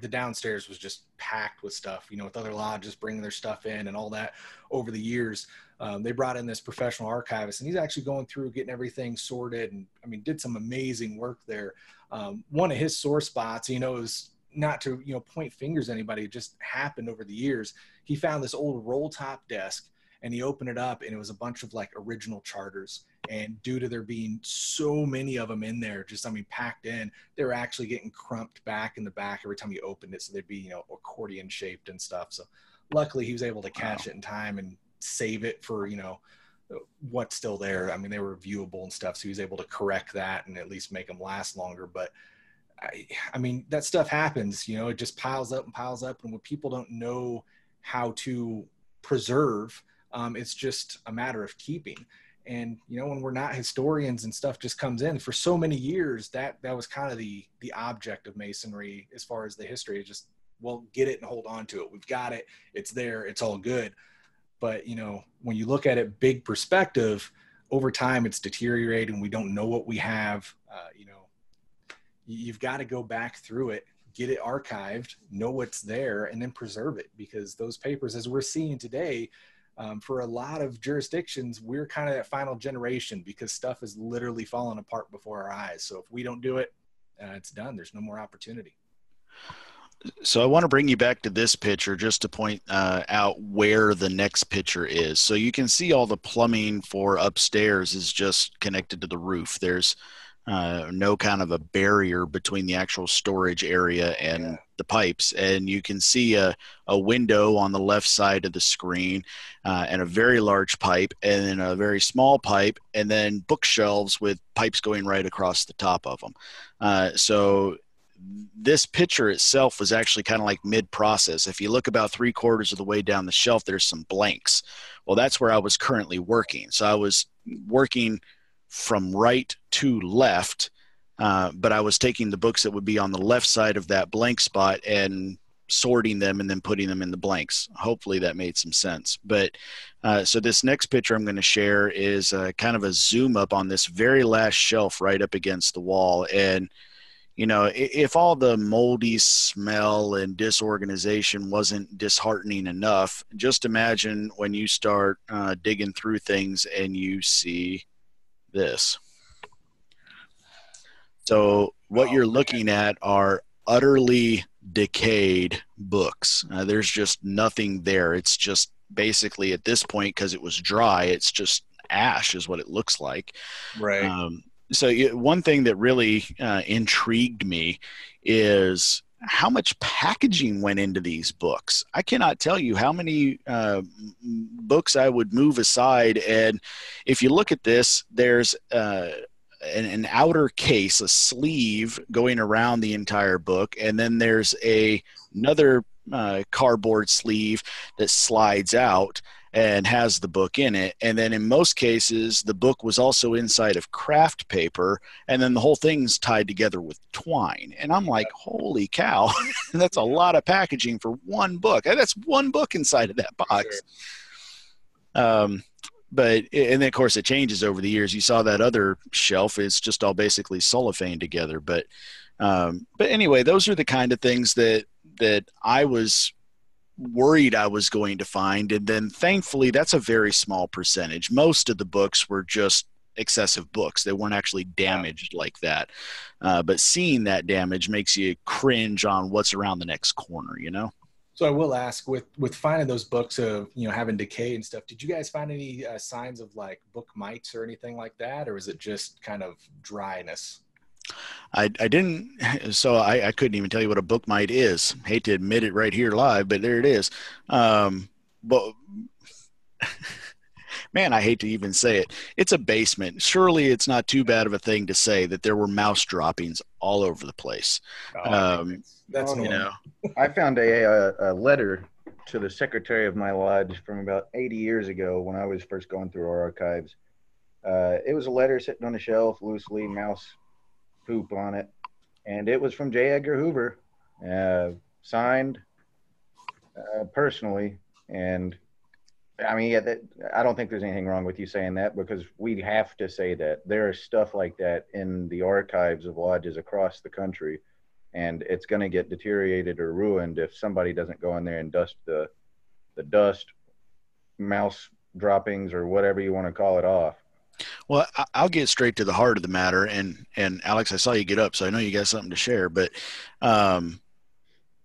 the downstairs was just packed with stuff. You know, with other lodges bringing their stuff in and all that. Over the years, um, they brought in this professional archivist, and he's actually going through getting everything sorted. And I mean, did some amazing work there. Um, one of his sore spots, you know, is not to you know point fingers at anybody. It just happened over the years. He found this old roll top desk and he opened it up and it was a bunch of like original charters and due to there being so many of them in there just i mean packed in they were actually getting crumped back in the back every time you opened it so they'd be you know accordion shaped and stuff so luckily he was able to catch wow. it in time and save it for you know what's still there. I mean, they were viewable and stuff, so he was able to correct that and at least make them last longer. But I, I mean, that stuff happens. You know, it just piles up and piles up, and when people don't know how to preserve, um, it's just a matter of keeping. And you know, when we're not historians and stuff just comes in for so many years, that that was kind of the the object of masonry as far as the history. just well, get it and hold on to it. We've got it. It's there. It's all good but you know, when you look at it big perspective, over time it's deteriorating. We don't know what we have. Uh, you know, you've got to go back through it, get it archived, know what's there, and then preserve it because those papers, as we're seeing today, um, for a lot of jurisdictions, we're kind of that final generation because stuff is literally falling apart before our eyes. So if we don't do it, uh, it's done. There's no more opportunity. So I want to bring you back to this picture just to point uh, out where the next picture is. So you can see all the plumbing for upstairs is just connected to the roof. There's uh, no kind of a barrier between the actual storage area and yeah. the pipes. And you can see a, a window on the left side of the screen uh, and a very large pipe and then a very small pipe and then bookshelves with pipes going right across the top of them. Uh, so this picture itself was actually kind of like mid process. If you look about three quarters of the way down the shelf, there's some blanks. Well, that's where I was currently working. So I was working from right to left, uh, but I was taking the books that would be on the left side of that blank spot and sorting them and then putting them in the blanks. Hopefully that made some sense. But uh, so this next picture I'm going to share is uh, kind of a zoom up on this very last shelf right up against the wall. And you know, if all the moldy smell and disorganization wasn't disheartening enough, just imagine when you start uh, digging through things and you see this. So, what oh, you're looking at are utterly decayed books. Uh, there's just nothing there. It's just basically at this point, because it was dry, it's just ash, is what it looks like. Right. Um, so one thing that really uh, intrigued me is how much packaging went into these books. I cannot tell you how many uh, books I would move aside. And if you look at this, there's uh, an, an, outer case, a sleeve going around the entire book, and then there's a another uh, cardboard sleeve that slides out and has the book in it. And then in most cases, the book was also inside of craft paper, and then the whole thing's tied together with twine. And I'm like, holy cow, (laughs) that's a lot of packaging for one book. That's one book inside of that box. Sure. Um, but and then of course it changes over the years. You saw that other shelf; it's just all basically cellophane together. But um, but anyway, those are the kind of things that that I was worried I was going to find. And then thankfully, that's a very small percentage. Most of the books were just excessive books, they weren't actually damaged like that. Uh, but seeing that damage makes you cringe on what's around the next corner, you know? So I will ask with with finding those books of you know having decay and stuff. Did you guys find any uh, signs of like book mites or anything like that, or is it just kind of dryness? I, I didn't, (laughs) so I, I couldn't even tell you what a book mite is. Hate to admit it right here live, but there it is. Um, but (laughs) man, I hate to even say it. It's a basement. Surely it's not too bad of a thing to say that there were mouse droppings all over the place. Oh, um, that's you know. I found a, a, a, letter to the secretary of my lodge from about 80 years ago when I was first going through our archives. Uh, it was a letter sitting on a shelf, loosely mouse poop on it, and it was from J. Edgar Hoover, uh, signed uh, personally. And I mean, yeah, that, I don't think there's anything wrong with you saying that because we have to say that there is stuff like that in the archives of lodges across the country, and it's going to get deteriorated or ruined if somebody doesn't go in there and dust the the dust, mouse droppings, or whatever you want to call it off. Well, I'll get straight to the heart of the matter, and and Alex, I saw you get up, so I know you got something to share. But um,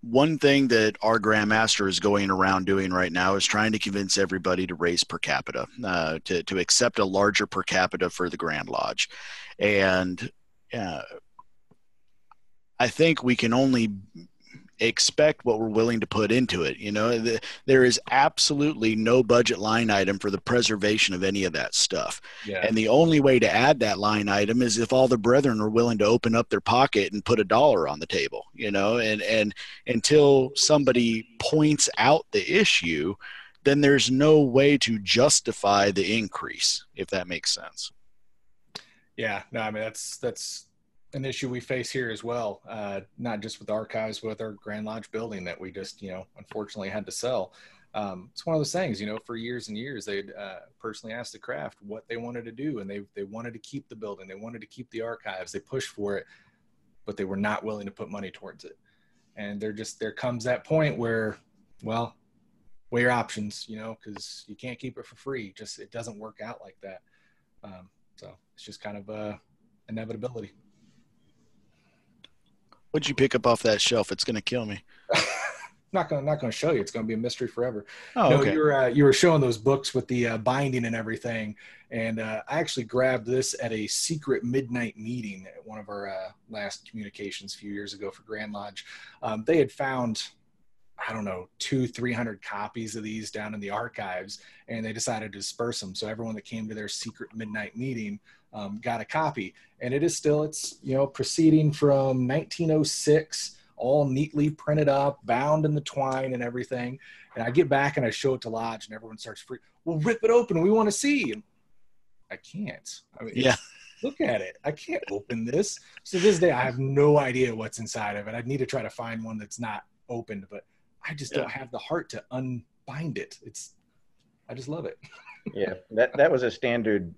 one thing that our grandmaster is going around doing right now is trying to convince everybody to raise per capita, uh, to to accept a larger per capita for the Grand Lodge, and uh, I think we can only expect what we're willing to put into it. You know, the, there is absolutely no budget line item for the preservation of any of that stuff. Yeah. And the only way to add that line item is if all the brethren are willing to open up their pocket and put a dollar on the table, you know, and, and until somebody points out the issue, then there's no way to justify the increase, if that makes sense. Yeah, no, I mean, that's, that's, an issue we face here as well, uh, not just with archives, with our Grand Lodge building that we just, you know, unfortunately had to sell. Um, it's one of those things, you know, for years and years, they'd uh, personally asked the craft what they wanted to do, and they they wanted to keep the building, they wanted to keep the archives, they pushed for it, but they were not willing to put money towards it. And there just there comes that point where, well, weigh your options, you know, because you can't keep it for free. Just it doesn't work out like that. Um, so it's just kind of a uh, inevitability. What'd you pick up off that shelf? It's gonna kill me. (laughs) not gonna not gonna show you. It's gonna be a mystery forever. Oh, no, okay. You were uh, you were showing those books with the uh, binding and everything, and uh, I actually grabbed this at a secret midnight meeting at one of our uh, last communications a few years ago for Grand Lodge. Um, they had found. I don't know, two, 300 copies of these down in the archives, and they decided to disperse them. So everyone that came to their secret midnight meeting um, got a copy, and it is still it's you know proceeding from 1906, all neatly printed up, bound in the twine and everything. And I get back and I show it to Lodge, and everyone starts free. Well, rip it open. We want to see. And I can't. I mean, yeah. Look at it. I can't open this. So this day, I have no idea what's inside of it. I need to try to find one that's not opened, but I just yeah. don't have the heart to unbind it. It's, I just love it. (laughs) yeah, that that was a standard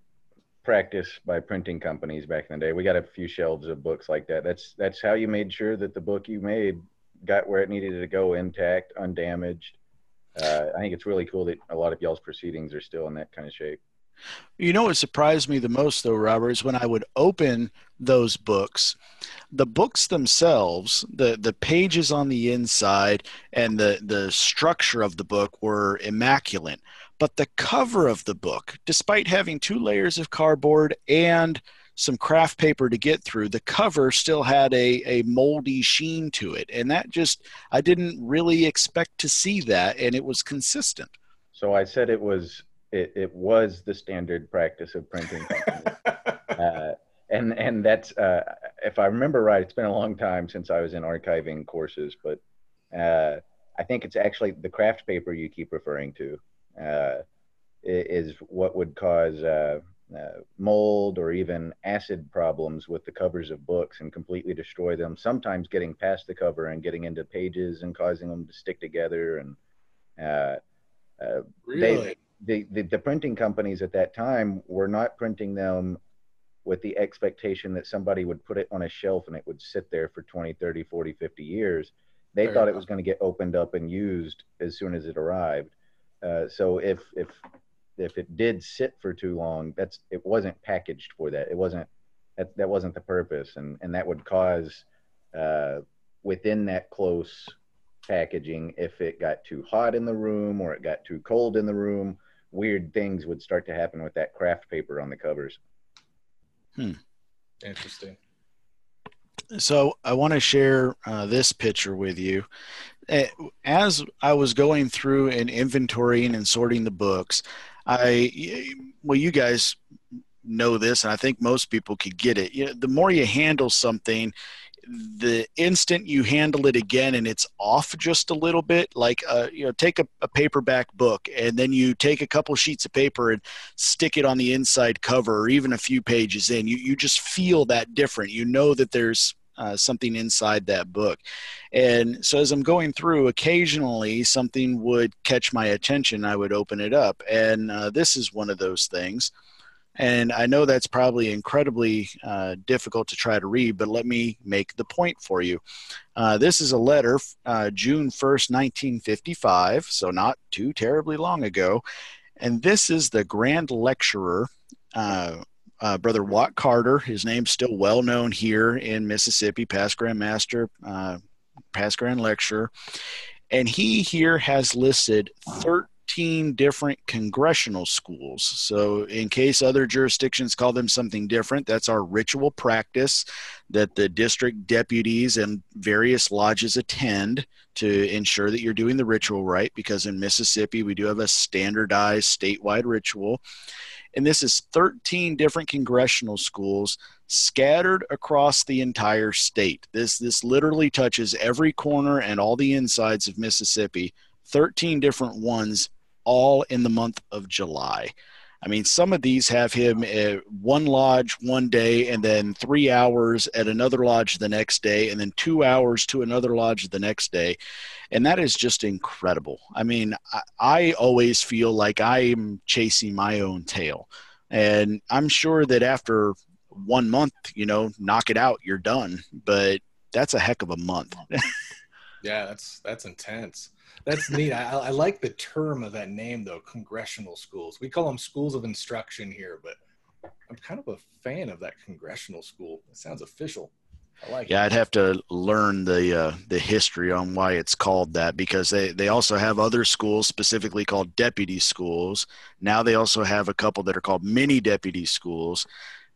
practice by printing companies back in the day. We got a few shelves of books like that. That's that's how you made sure that the book you made got where it needed to go intact, undamaged. Uh, I think it's really cool that a lot of y'all's proceedings are still in that kind of shape. You know what surprised me the most, though, Robert, is when I would open those books. The books themselves, the the pages on the inside, and the the structure of the book were immaculate. But the cover of the book, despite having two layers of cardboard and some craft paper to get through, the cover still had a, a moldy sheen to it. And that just, I didn't really expect to see that, and it was consistent. So I said it was it, it was the standard practice of printing (laughs) uh, and and that's uh, if I remember right, it's been a long time since I was in archiving courses, but uh, I think it's actually the craft paper you keep referring to uh, is what would cause uh, uh, mold or even acid problems with the covers of books and completely destroy them. Sometimes getting past the cover and getting into pages and causing them to stick together. And uh, uh, really? they, the, the, the printing companies at that time were not printing them with the expectation that somebody would put it on a shelf and it would sit there for 20, 30, 40, 50 years. They Fair thought enough. it was going to get opened up and used as soon as it arrived. Uh, so if if if it did sit for too long, that's it wasn't packaged for that. It wasn't that that wasn't the purpose, and and that would cause uh, within that close packaging, if it got too hot in the room or it got too cold in the room, weird things would start to happen with that craft paper on the covers. Hmm. Interesting. So I want to share uh, this picture with you. Eh, as I was going through and inventorying and sorting the books, I well, you guys know this, and I think most people could get it. You know, the more you handle something, the instant you handle it again and it's off just a little bit like uh, you know take a, a, paperback book and then you take a couple sheets of paper and stick it on the inside cover or even a few pages in you, you just feel that different you know that there's uh, something inside that book. And so as I'm going through, occasionally something would catch my attention. I would open it up. And uh, this is one of those things. And I know that's probably incredibly uh, difficult to try to read, but let me make the point for you. Uh, this is a letter, uh, June 1st, 1955, so not too terribly long ago. And this is the Grand Lecturer uh, uh, Brother Watt Carter. His name's still well known here in Mississippi, past Grand Master, uh, past Grand Lecturer. And he here has listed 13 different congressional schools. So, in case other jurisdictions call them something different, that's our ritual practice that the district deputies and various lodges attend to ensure that you're doing the ritual right. Because in Mississippi, we do have a standardized statewide ritual. And this is 13 different congressional schools scattered across the entire state. This this literally touches every corner and all the insides of Mississippi. 13 different ones all in the month of July. I mean, some of these have him at one lodge one day and then three hours at another lodge the next day and then two hours to another lodge the next day. And that is just incredible. I mean, I, I always feel like I'm chasing my own tail. And I'm sure that after one month, you know, knock it out, you're done. But that's a heck of a month. (laughs) yeah, that's that's intense. That's neat. I, I, like the term of that name though, congressional schools. We call them schools of instruction here, but I'm kind of a fan of that congressional school. It sounds official. I like it. yeah, it. I'd have to learn the uh, the history on why it's called that because they, they also have other schools specifically called deputy schools. Now they also have a couple that are called mini deputy schools.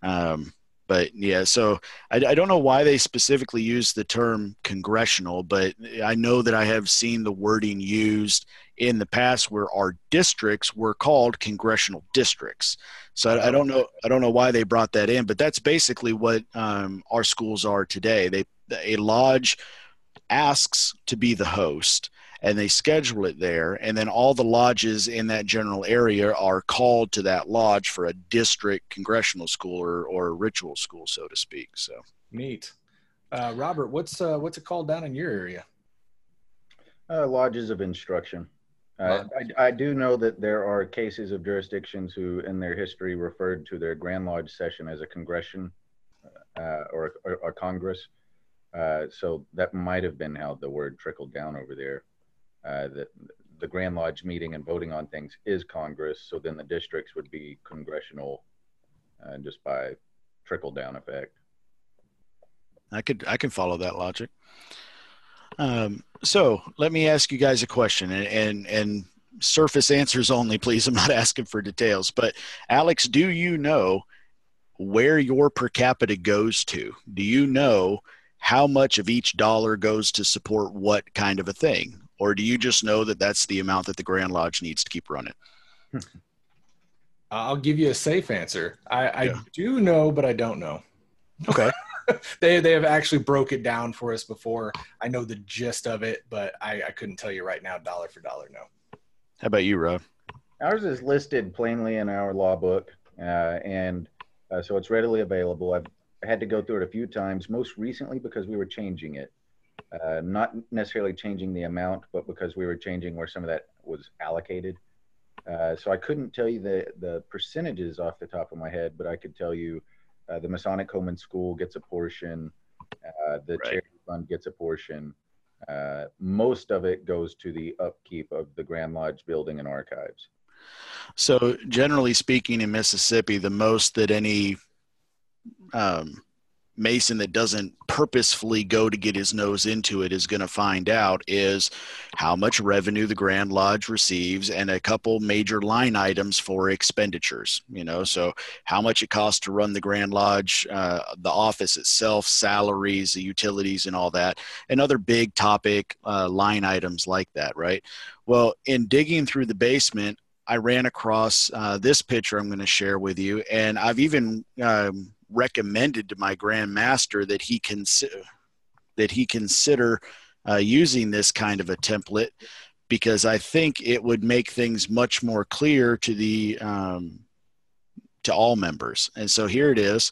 Um, but yeah, so I, I, don't know why they specifically use the term congressional, but I know that I have seen the wording used in the past where our districts were called congressional districts. So I, I don't know I don't know why they brought that in, but that's basically what um, our schools are today. They a lodge asks to be the host and they schedule it there. And then all the lodges in that general area are called to that lodge for a district congressional school or, or ritual school so to speak so. Neat. Uh, robert what's uh, what's it called down in your area? Uh, lodges of instruction. Uh, I, I, do know that there are cases of jurisdictions who in their history referred to their grand lodge session as a congression uh, or, or, or, congress. Uh, so that might have been how the word trickled down over there uh, that the Grand Lodge meeting and voting on things is Congress. So then the districts would be congressional, uh, just by trickle down effect. I could I can follow that logic. Um, so let me ask you guys a question, and, and and surface answers only, please. I'm not (laughs) asking for details, but Alex, do you know where your per capita goes to? Do you know how much of each dollar goes to support what kind of a thing? Or do you just know that that's the amount that the Grand Lodge needs to keep running? I'll give you a safe answer. I, I yeah. do know, but I don't know. Okay. (laughs) they they have actually broke it down for us before. I know the gist of it, but I, I couldn't tell you right now, dollar for dollar. No. How about you, Rob? Ours is listed plainly in our law book, uh, and uh, so it's readily available. I've had to go through it a few times, most recently because we were changing it uh, not necessarily changing the amount, but because we were changing where some of that was allocated. Uh, so I couldn't tell you the, the percentages off the top of my head, but I could tell you uh, the Masonic Home and School gets a portion, uh, the right. charity fund gets a portion. Uh, most of it goes to the upkeep of the Grand Lodge building and archives. So, generally speaking, in Mississippi, the most that any um, Mason that doesn't purposefully go to get his nose into it is going to find out is how much revenue the Grand Lodge receives and a couple major line items for expenditures. You know, so how much it costs to run the Grand Lodge, uh, the office itself, salaries, the utilities, and all that, and other big topic uh, line items like that, right? Well, in digging through the basement, I ran across uh, this picture I'm going to share with you, and I've even um, recommended to my Grand Master that he consider that he consider uh, using this kind of a template because I think it would make things much more clear to the um, to all members. And so here it is.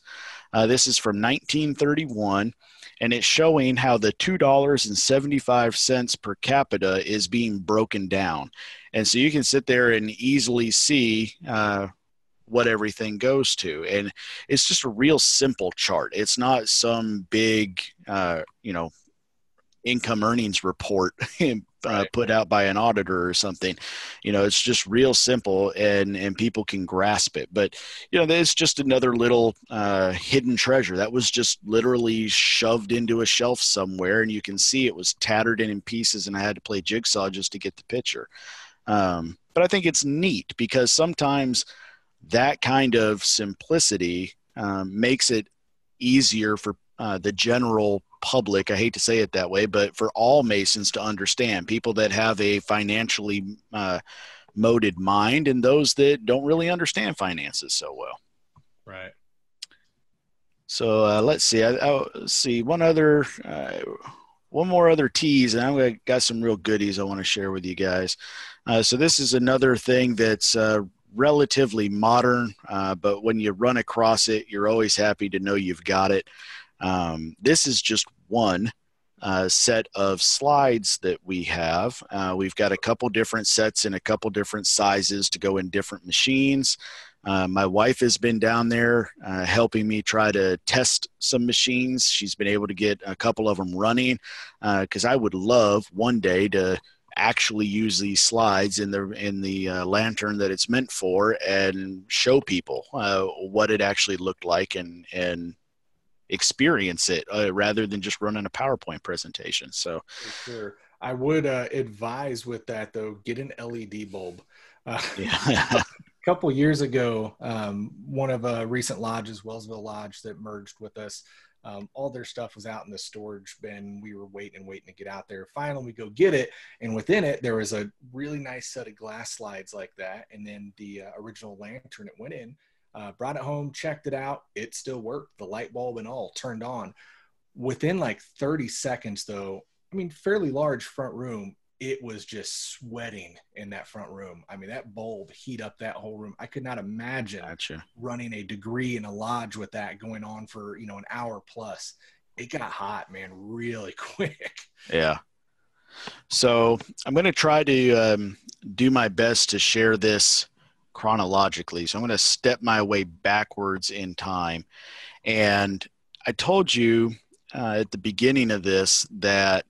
Uh, this is from 1931, and it's showing how the two dollars and seventy-five cents per capita is being broken down. And so you can sit there and easily see uh, what everything goes to and it's just a real simple chart. It's not some big uh, you know income earnings report (laughs) uh, right. put out by an auditor or something. You know it's just real simple and and people can grasp it. But you know there's just another little uh, hidden treasure that was just literally shoved into a shelf somewhere and you can see it was tattered in in pieces and i had to play jigsaw just to get the picture. Um, but I think it's neat because sometimes that kind of simplicity um, makes it easier for uh, the general public. I hate to say it that way, but for all Masons to understand, people that have a financially uh, moded mind and those that don't really understand finances so well. Right. So uh, let's see. I, I, let's see one other, uh, one more other tease, and I've got some real goodies I want to share with you guys. Uh, so this is another thing that's uh, relatively modern, uh, but when you run across it, you're always happy to know you've got it. Um, this is just one uh, set of slides that we have. Uh, we've got a couple different sets in a couple different sizes to go in different machines. Uh, my wife has been down there uh, helping me try to test some machines. She's been able to get a couple of them running because uh, I would love one day to actually use these slides in the in the uh, lantern that it's meant for and show people uh, what it actually looked like and and experience it uh, rather than just running a PowerPoint presentation. So, For sure, I would uh, advise with that though, get an LED bulb. Uh, (laughs) yeah. a (laughs) couple years ago, um, one of a uh, recent lodges, Wellsville Lodge, that merged with us. Um, all their stuff was out in the storage bin. We were waiting and waiting to get out there. Finally, we go get it, and within it there was a really nice set of glass slides like that, and then the uh, original lantern it went in uh, brought it home, checked it out. It still worked. The light bulb and all turned on. Within like 30 seconds, though, I mean, fairly large front room, it was just sweating in that front room. I mean, that bulb heat up that whole room. I could not imagine gotcha. running a degree in a lodge with that going on for, you know, an hour plus. It got hot, man, really (laughs) quick. Yeah. So I'm going to try to um, do my best to share this chronologically. So I'm going to step my way backwards in time. And I told you uh, at the beginning of this that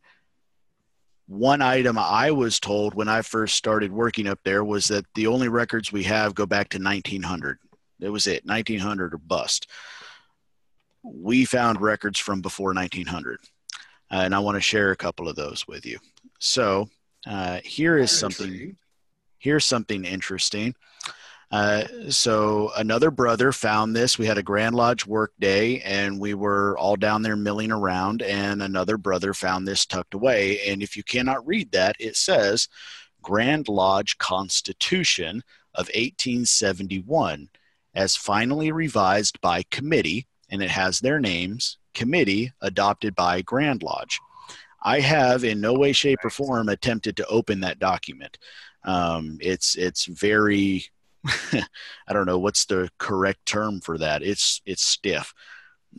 one item I was told when I first started working up there was that the only records we have go back to 1900. That was it, 1900 or bust. We found records from before 1900, uh, and I want to share a couple of those with you. So uh, here is something. Here's something interesting. Uh, so another brother found this. We had a Grand Lodge work day and we were all down there milling around and another brother found this tucked away. And if you cannot read that, it says Grand Lodge Constitution of 1871 as finally revised by committee and it has their names, committee adopted by Grand Lodge. I have in no way, shape, or form attempted to open that document. Um, it's it's very (laughs) I don't know what's the correct term for that. It's it's stiff.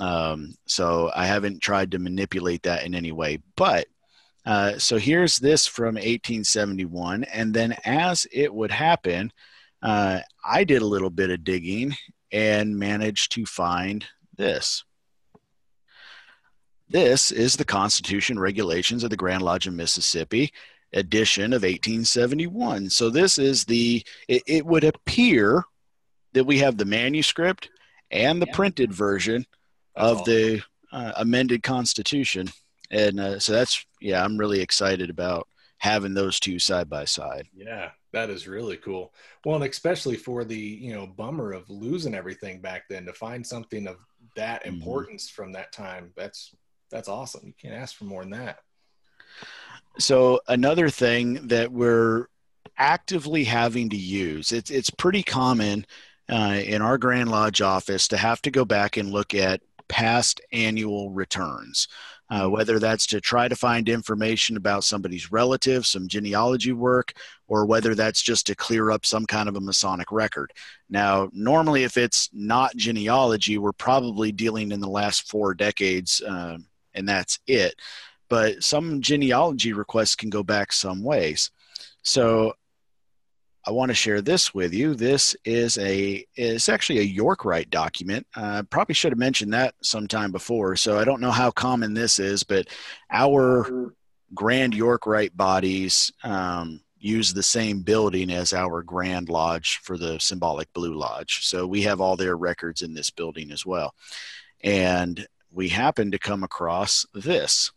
Um, so I haven't tried to manipulate that in any way. But uh, so here's this from 1871, and then as it would happen, uh, I did a little bit of digging and managed to find this. This is the Constitution regulations of the Grand Lodge of Mississippi edition of 1871. So this is the, it, it would appear that we have the manuscript and the yeah. printed version that's of awesome. the uh, amended Constitution. And uh, so that's, yeah, I'm really excited about having those two side by side. Yeah, that is really cool. Well, and especially for the, you know, bummer of losing everything back then to find something of that mm-hmm. importance mm-hmm. from that time. That's, that's awesome. You can't ask for more than that. So another thing that we're actively having to use it's it's pretty common uh, in our Grand Lodge office to have to go back and look at past annual returns. Uh, whether that's to try to find information about somebody's relative, some genealogy work, or whether that's just to clear up some kind of a Masonic record. Now, normally, if it's not genealogy, we're probably dealing in the last four decades, uh, and that's it but some genealogy requests can go back some ways. So I want to share this with you. This is a it's actually a York Rite document. I uh, probably should have mentioned that sometime before. So I don't know how common this is, but our Grand York Rite bodies um, use the same building as our Grand Lodge for the symbolic Blue Lodge. So we have all their records in this building as well. And we happen to come across this.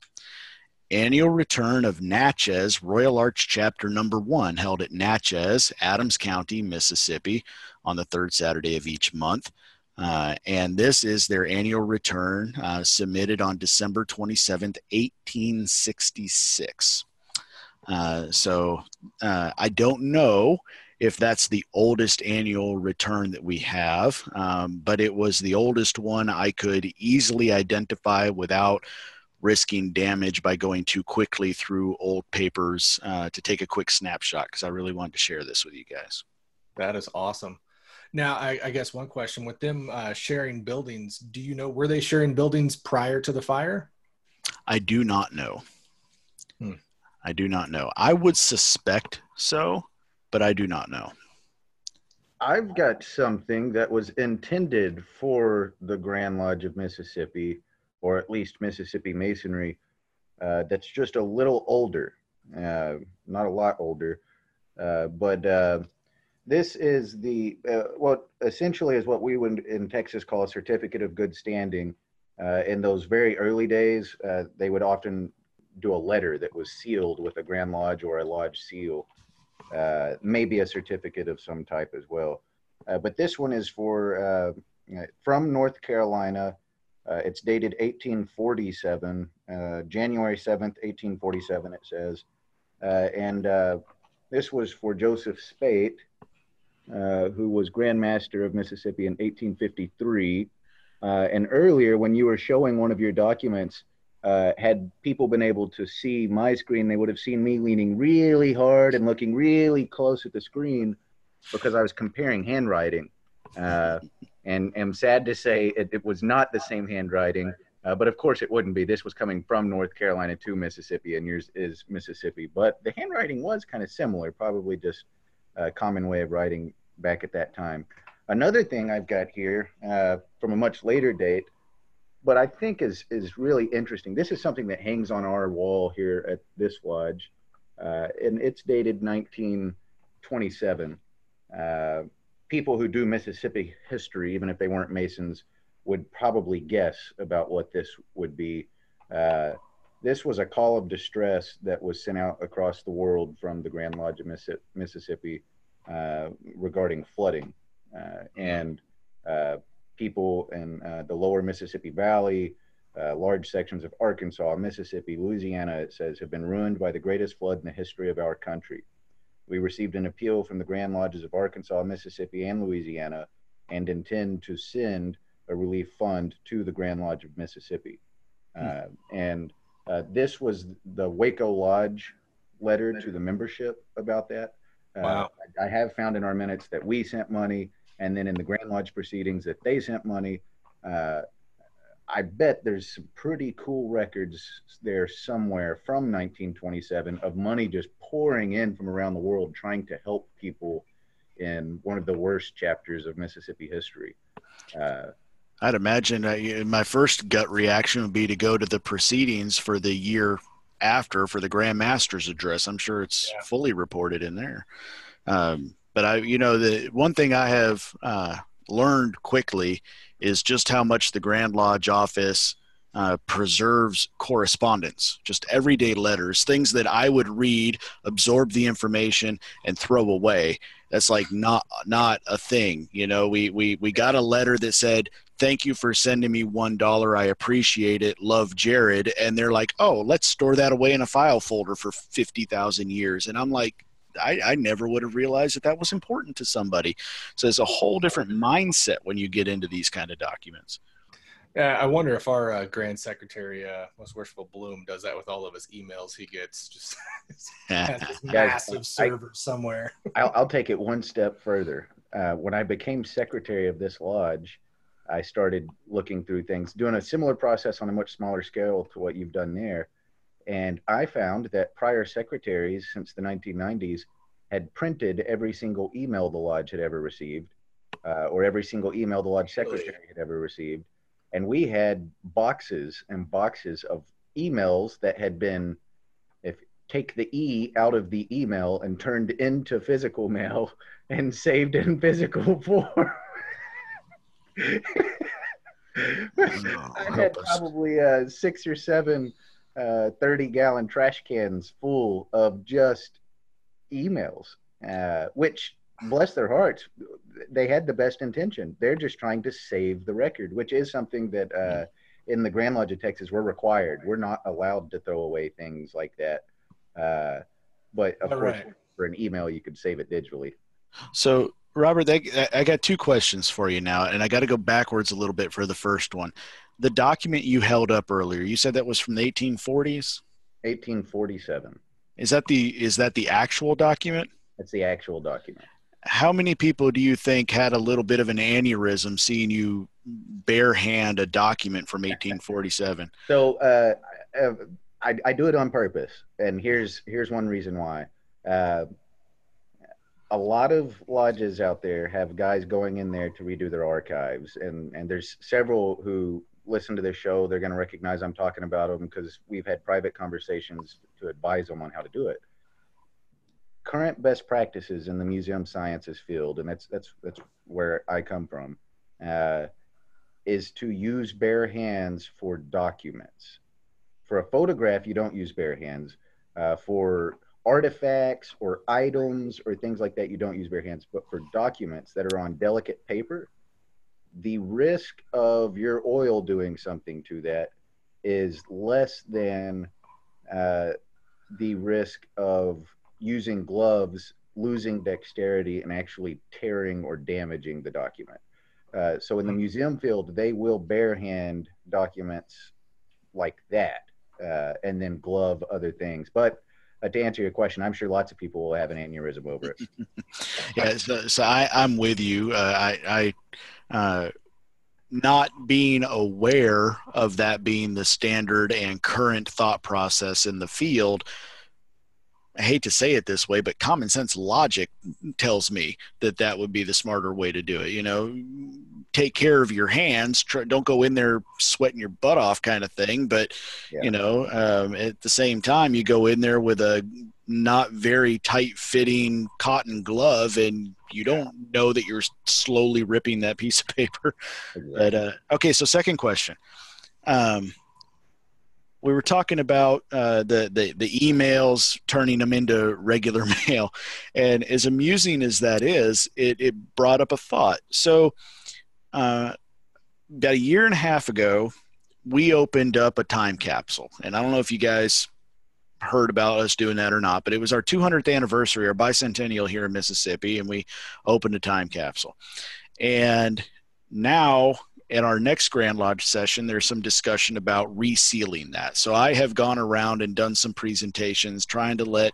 Annual return of Natchez Royal Arch Chapter Number One, held at Natchez, Adams County, Mississippi, on the third Saturday of each month. Uh, and this is their annual return uh, submitted on December 27th, 1866. Uh, so uh, I don't know if that's the oldest annual return that we have, um, but it was the oldest one I could easily identify without risking damage by going too quickly through old papers uh, to take a quick snapshot because I really wanted to share this with you guys. That is awesome. Now, I, I guess one question with them uh, sharing buildings, do you know were they sharing buildings prior to the fire? I do not know. Hmm. I do not know. I would suspect so, but I do not know. I've got something that was intended for the Grand Lodge of Mississippi, or at least Mississippi Masonry, uh, that's just a little older, uh, not a lot older, uh, but uh, this is the uh, what essentially is what we would in Texas call a certificate of good standing. Uh, in those very early days, they would often do a letter that was sealed with a Grand Lodge or a Lodge seal maybe a certificate of some type as well. But this one is for from North Carolina. Uh, it's dated 1847, uh, January 7th, 1847. It says, and this was for Joseph Speight, who was Grand Master of Mississippi in 1853. and earlier, when you were showing one of your documents, uh, had people been able to see my screen, they would have seen me leaning really hard and looking really close at the screen because I was comparing handwriting. Uh, and am sad to say it, it, was not the same handwriting, uh, but of course it wouldn't be. This was coming from North Carolina to Mississippi, and yours is Mississippi. But the handwriting was kind of similar, probably just a common way of writing back at that time. Another thing I've got here uh, from a much later date but I think is is really interesting. This is something that hangs on our wall here at this lodge, uh, and it's dated 1927. People who do Mississippi history, even if they weren't Masons, would probably guess about what this would be. Uh, this was a call of distress that was sent out across the world from the Grand Lodge of Mississippi uh, regarding flooding, uh, and uh, people in uh, the lower Mississippi Valley, uh, large sections of Arkansas, Mississippi, Louisiana, it says, have been ruined by the greatest flood in the history of our country. We received an appeal from the Grand Lodges of Arkansas, Mississippi, and Louisiana and intend to send a relief fund to the Grand Lodge of Mississippi. Hmm. Uh, and uh, this was the Waco Lodge letter to the membership about that. Uh, wow. I, I have found in our minutes that we sent money and then in the Grand Lodge proceedings that they sent money. I bet there's some pretty cool records there somewhere from 1927 of money just pouring in from around the world trying to help people in one of the worst chapters of Mississippi history. Uh, I'd imagine uh, my first gut reaction would be to go to the proceedings for the year after for the Grand Master's address. I'm sure it's yeah. fully reported in there. Um, but I, you know, the one thing I have uh, learned quickly is just how much the Grand Lodge office uh, preserves correspondence, just everyday letters, things that I would read, absorb the information, and throw away. That's like not not a thing. You know, we we we got a letter that said, "Thank you for sending me one dollar. I appreciate it. Love, Jared." And they're like, "Oh, let's store that away in a file folder for fifty thousand years." And I'm like, I, I never would have realized that that was important to somebody. So it's a whole different mindset when you get into these kind of documents. Yeah, I wonder if our uh, Grand Secretary, uh, Most Worshipful Bloom, does that with all of his emails he gets. Just (laughs) (laughs) has this massive server I, somewhere. (laughs) I'll, I'll, take it one step further. Uh, when I became secretary of this lodge, I started looking through things, doing a similar process on a much smaller scale to what you've done there. And I found that prior secretaries since the 1990s had printed every single email the lodge had ever received, uh, or every single email the lodge secretary had ever received. And we had boxes and boxes of emails that had been, if take the E out of the email and turned into physical mail (laughs) and saved in physical (laughs) form. I had probably uh, six or seven uh, 30 gallon trash cans full of just emails, uh, which bless their hearts, they had the best intention. They're just trying to save the record, which is something that uh, in the Grand Lodge of Texas we're required. We're not allowed to throw away things like that. Uh, but of All course, right. for an email, you could save it digitally. So, Robert, they, I got two questions for you now, and I got to go backwards a little bit for the first one. The document you held up earlier, you said that was from the 1840s. 1847. Is that the is that the actual document? That's the actual document. How many people do you think had a little bit of an aneurysm seeing you bare hand a document from 1847? (laughs) So uh, uh, I, I do it on purpose, and here's here's one reason why. Uh, a lot of lodges out there have guys going in there to redo their archives, and and there's several who listen to this show. They're going to recognize I'm talking about them because we've had private conversations to advise them on how to do it. Current best practices in the museum sciences field, and that's that's that's where I come from, uh, is to use bare hands for documents for a photograph, you don't use bare hands. Uh, for artifacts or items or things like that, you don't use bare hands. But for documents that are on delicate paper, the risk of your oil doing something to that is less than uh, the risk of using gloves, losing dexterity, and actually tearing or damaging the document. Uh, so in the museum field, they will bare hand documents like that uh, and then glove other things. But uh, to answer your question, I'm sure lots of people will have an aneurysm over it. (laughs) yeah, so, so I, I'm with you. Uh, I, I uh, not being aware of that being the standard and current thought process in the field. I hate to say it this way, but common sense logic tells me that that would be the smarter way to do it. You know, take care of your hands. Try, don't go in there sweating your butt off, kind of thing. But Yeah. you know, um, at the same time, you go in there with a not very tight fitting cotton glove, and you don't know that you're slowly ripping that piece of (laughs) paper. But uh, okay, so second question. Um, we were talking about uh, the, the the emails turning them into regular (laughs) mail, and as amusing as that is, it, it brought up a thought. So, uh, about a year and a half ago, we opened up a time capsule, and I don't know if you guys heard about us doing that or not, but it was our 200th anniversary, our bicentennial here in Mississippi, and we opened a time capsule. And now at our next Grand Lodge session, there's some discussion about resealing that. So I have gone around and done some presentations trying to let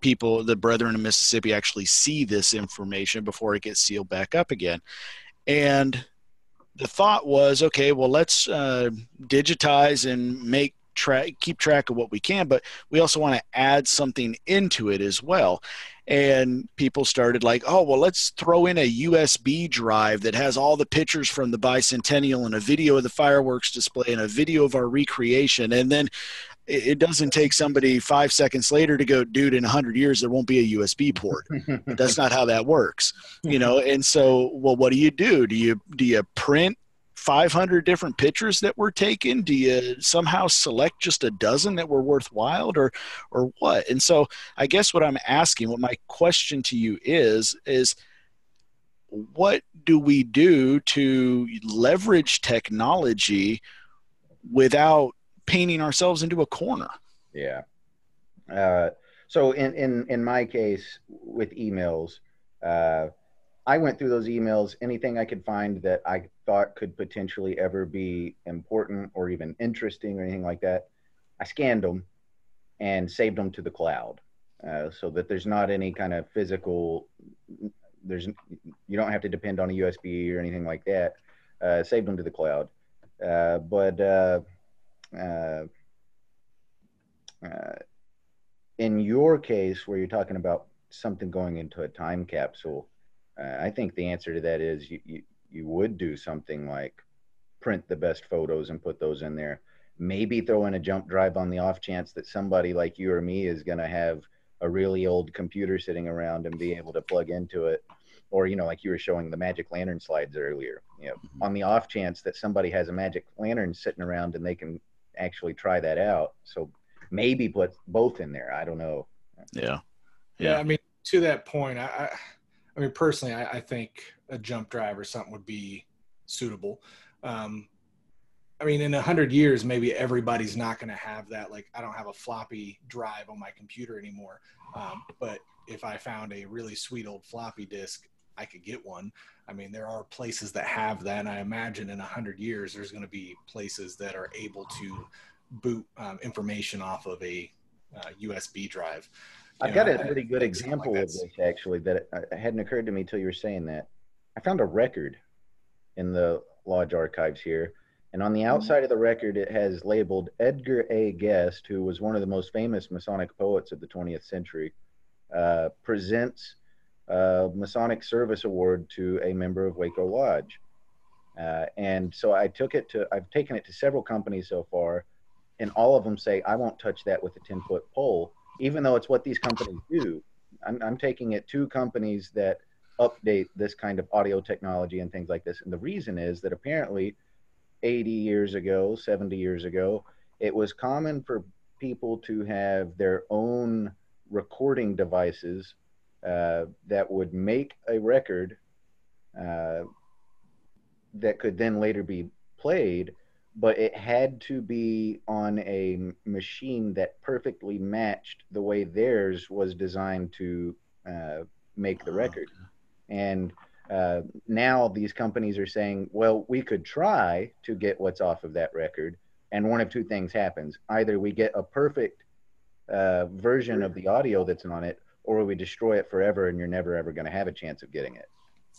people, the brethren in Mississippi, actually see this information before it gets sealed back up again. And the thought was, okay, well, let's uh, digitize and make track, keep track of what we can, but we also want to add something into it as well. And people started like oh well let's throw in a usb drive that has all the pictures from the bicentennial and a video of the fireworks display and a video of our recreation. And then it doesn't take somebody five seconds later to go dude in 100 years there won't be a usb port. (laughs) That's not how that works you know? And so well what do you do? Do you do you print 500 different pictures that were taken do you somehow select just a dozen that were worthwhile or or what? And so i guess what i'm asking what my question to you is is what do we do to leverage technology without painting ourselves into a corner Yeah. Uh, so in, in in my case with emails, uh, I went through those emails. Anything I could find that I thought could potentially ever be important or even interesting or anything like that, I scanned them and saved them to the cloud, uh, so that there's not any kind of physical. There's you don't have to depend on a USB or anything like that. Uh, saved them to the cloud, uh, but. Uh, uh, in your case, where you're talking about something going into a time capsule, uh, I think the answer to that is you, you, you would do something like print the best photos and put those in there. Maybe throw in a jump drive on the off chance that somebody like you or me is going to have a really old computer sitting around and be able to plug into it. Or, you know, like you were showing the magic lantern slides earlier, you know, on the off chance that somebody has a magic lantern sitting around and they can actually try that out. So maybe put both in there. I don't know. Yeah. Yeah. I mean, to that point, I, I, I mean, personally, I, I, think a jump drive or something would be suitable. Um, I mean, in a hundred years, maybe everybody's not going to have that. Like, I don't have a floppy drive on my computer anymore. Um, but if I found a really sweet old floppy disk, I could get one. I mean, there are places that have that. And I imagine in a hundred years, there's going to be places that are able to boot um, information off of a uh, USB drive. I've got a pretty good example like of this actually that hadn't occurred to me until you were saying that. I found a record in the lodge archives here, and on the mm-hmm. outside of the record it has labeled Edgar A. Guest, who was one of the most famous Masonic poets of the 20th century, uh, presents a Masonic Service Award to a member of Waco Lodge. Uh, and so I took it to, I've taken it to several companies so far, and all of them say, I won't touch that with a 10 foot pole even though it's what these companies do. I'm, I'm taking it to companies that update this kind of audio technology and things like this. And the reason is that apparently 80 years ago, 70 years ago, it was common for people to have their own recording devices uh, that would make a record uh, that could then later be played but it had to be on a machine that perfectly matched the way theirs was designed to uh, make the record. And uh, now these companies are saying, well, we could try to get what's off of that record. And one of two things happens either we get a perfect uh, version of the audio that's on it, or we destroy it forever and you're never ever going to have a chance of getting it.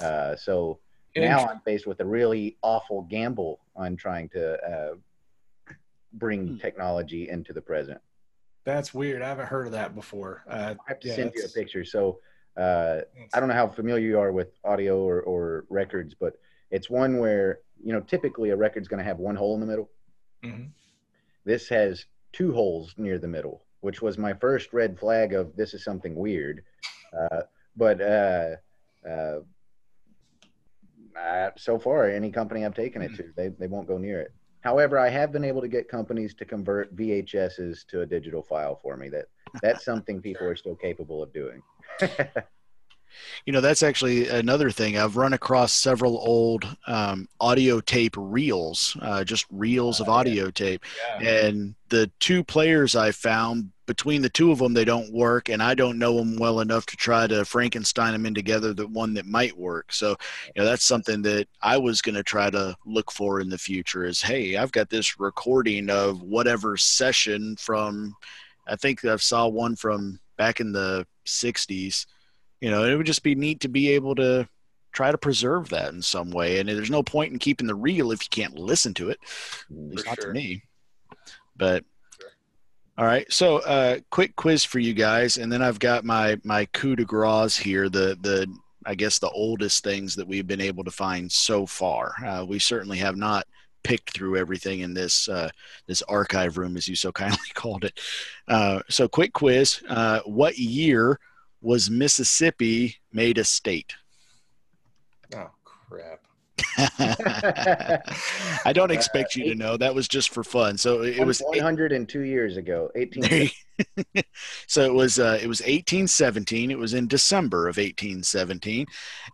Uh, so now I'm faced with a really awful gamble on trying to uh, bring hmm. technology into the present. That's weird. I haven't heard of that before. Uh, I have to yeah, send you a picture. So uh, I don't know how familiar you are with audio or, or records, but it's one where you know typically a record's going to have one hole in the middle. Mm-hmm. This has two holes near the middle, which was my first red flag of this is something weird. Uh, but uh, uh, uh, so far, any company I've taken it to, they, they won't go near it. However, I have been able to get companies to convert VHSs to a digital file for me. That that's something people are still capable of doing. (laughs) you know, that's actually another thing. I've run across several old um, audio tape reels, uh, just reels of oh, audio yeah. tape, yeah. and the two players I found between the two of them, they don't work, and I don't know them well enough to try to Frankenstein them in together. The one that might work. So, you know, that's something that I was going to try to look for in the future. Is hey, I've got this recording of whatever session from. I think I saw one from back in the '60s. You know, it would just be neat to be able to try to preserve that in some way. And there's no point in keeping the reel if you can't listen to it. Least not sure. to me. But all right. So, uh, quick quiz for you guys, and then I've got my my coup de grace here. The the I guess the oldest things that we've been able to find so far. Uh, we certainly have not picked through everything in this uh, this archive room, as you so (laughs) kindly called it. Uh, so, quick quiz: uh, What year was Mississippi made a state? Oh crap! (laughs) I don't expect you to know. That was just for fun. So it was 102 years ago, 18. (laughs) so it was uh, it was 1817. It was in December of 1817,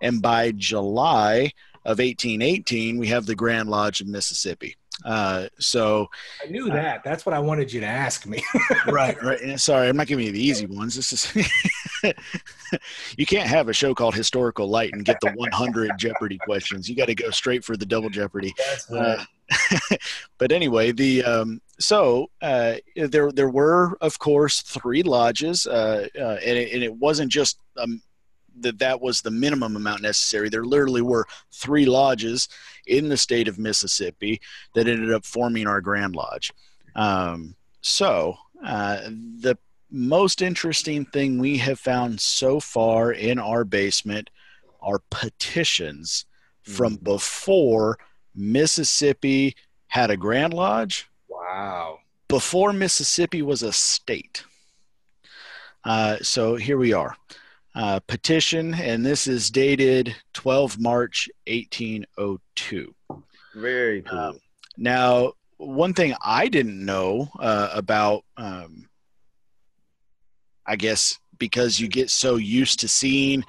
and by July of 1818, we have the Grand Lodge of Mississippi. Uh, so I knew that. Uh, That's what I wanted you to ask me. (laughs) right, right. Sorry, I'm not giving you the easy ones. This is (laughs) you can't have a show called Historical Light and get the 100 Jeopardy questions. You got to go straight for the double Jeopardy. Uh, (laughs) but anyway, the um, so uh, there there were of course three lodges, uh, uh, and, it, and, it, wasn't just um, that that was the minimum amount necessary. There literally were three lodges in the state of Mississippi that ended up forming our Grand Lodge. Um, so uh, the most interesting thing we have found so far in our basement are petitions from mm. before Mississippi had a Grand Lodge. Wow. Before Mississippi was a state. Uh, so here we are. Uh, petition, and this is dated 12 March 1802. Very cool. Um, now, one thing I didn't know uh, about, um, I guess, because you get so used to seeing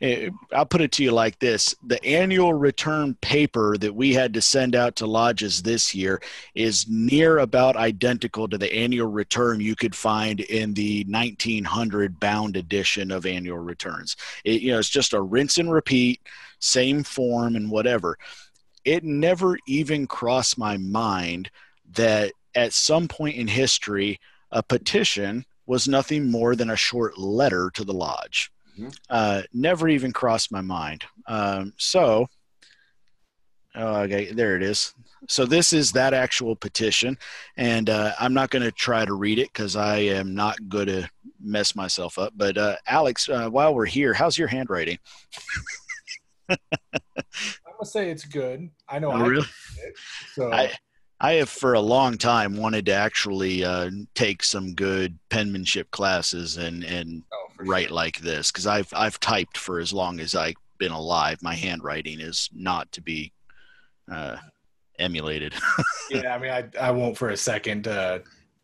Eh, I'll put it to you like this the annual return paper that we had to send out to lodges this year is near about identical to the annual return you could find in the 1900 bound edition of annual returns. It, you know, it's just a rinse and repeat, same form and whatever. It never even crossed my mind that at some point in history, a petition was nothing more than a short letter to the lodge. Mm-hmm. Uh, never even crossed my mind. Um, so, oh, okay, there it is. So this is that actual petition, and uh, I'm not going to try to read it because I am not good to mess myself up. But uh, Alex, uh, while we're here, how's your handwriting? (laughs) I'm gonna say it's good. I know. Oh, I really? It, so I, I have for a long time wanted to actually uh, take some good penmanship classes and and oh, write sure. like this because I've I've typed for as long as I've been alive. My handwriting is not to be uh, emulated. (laughs) yeah, I mean, I I won't for a second uh,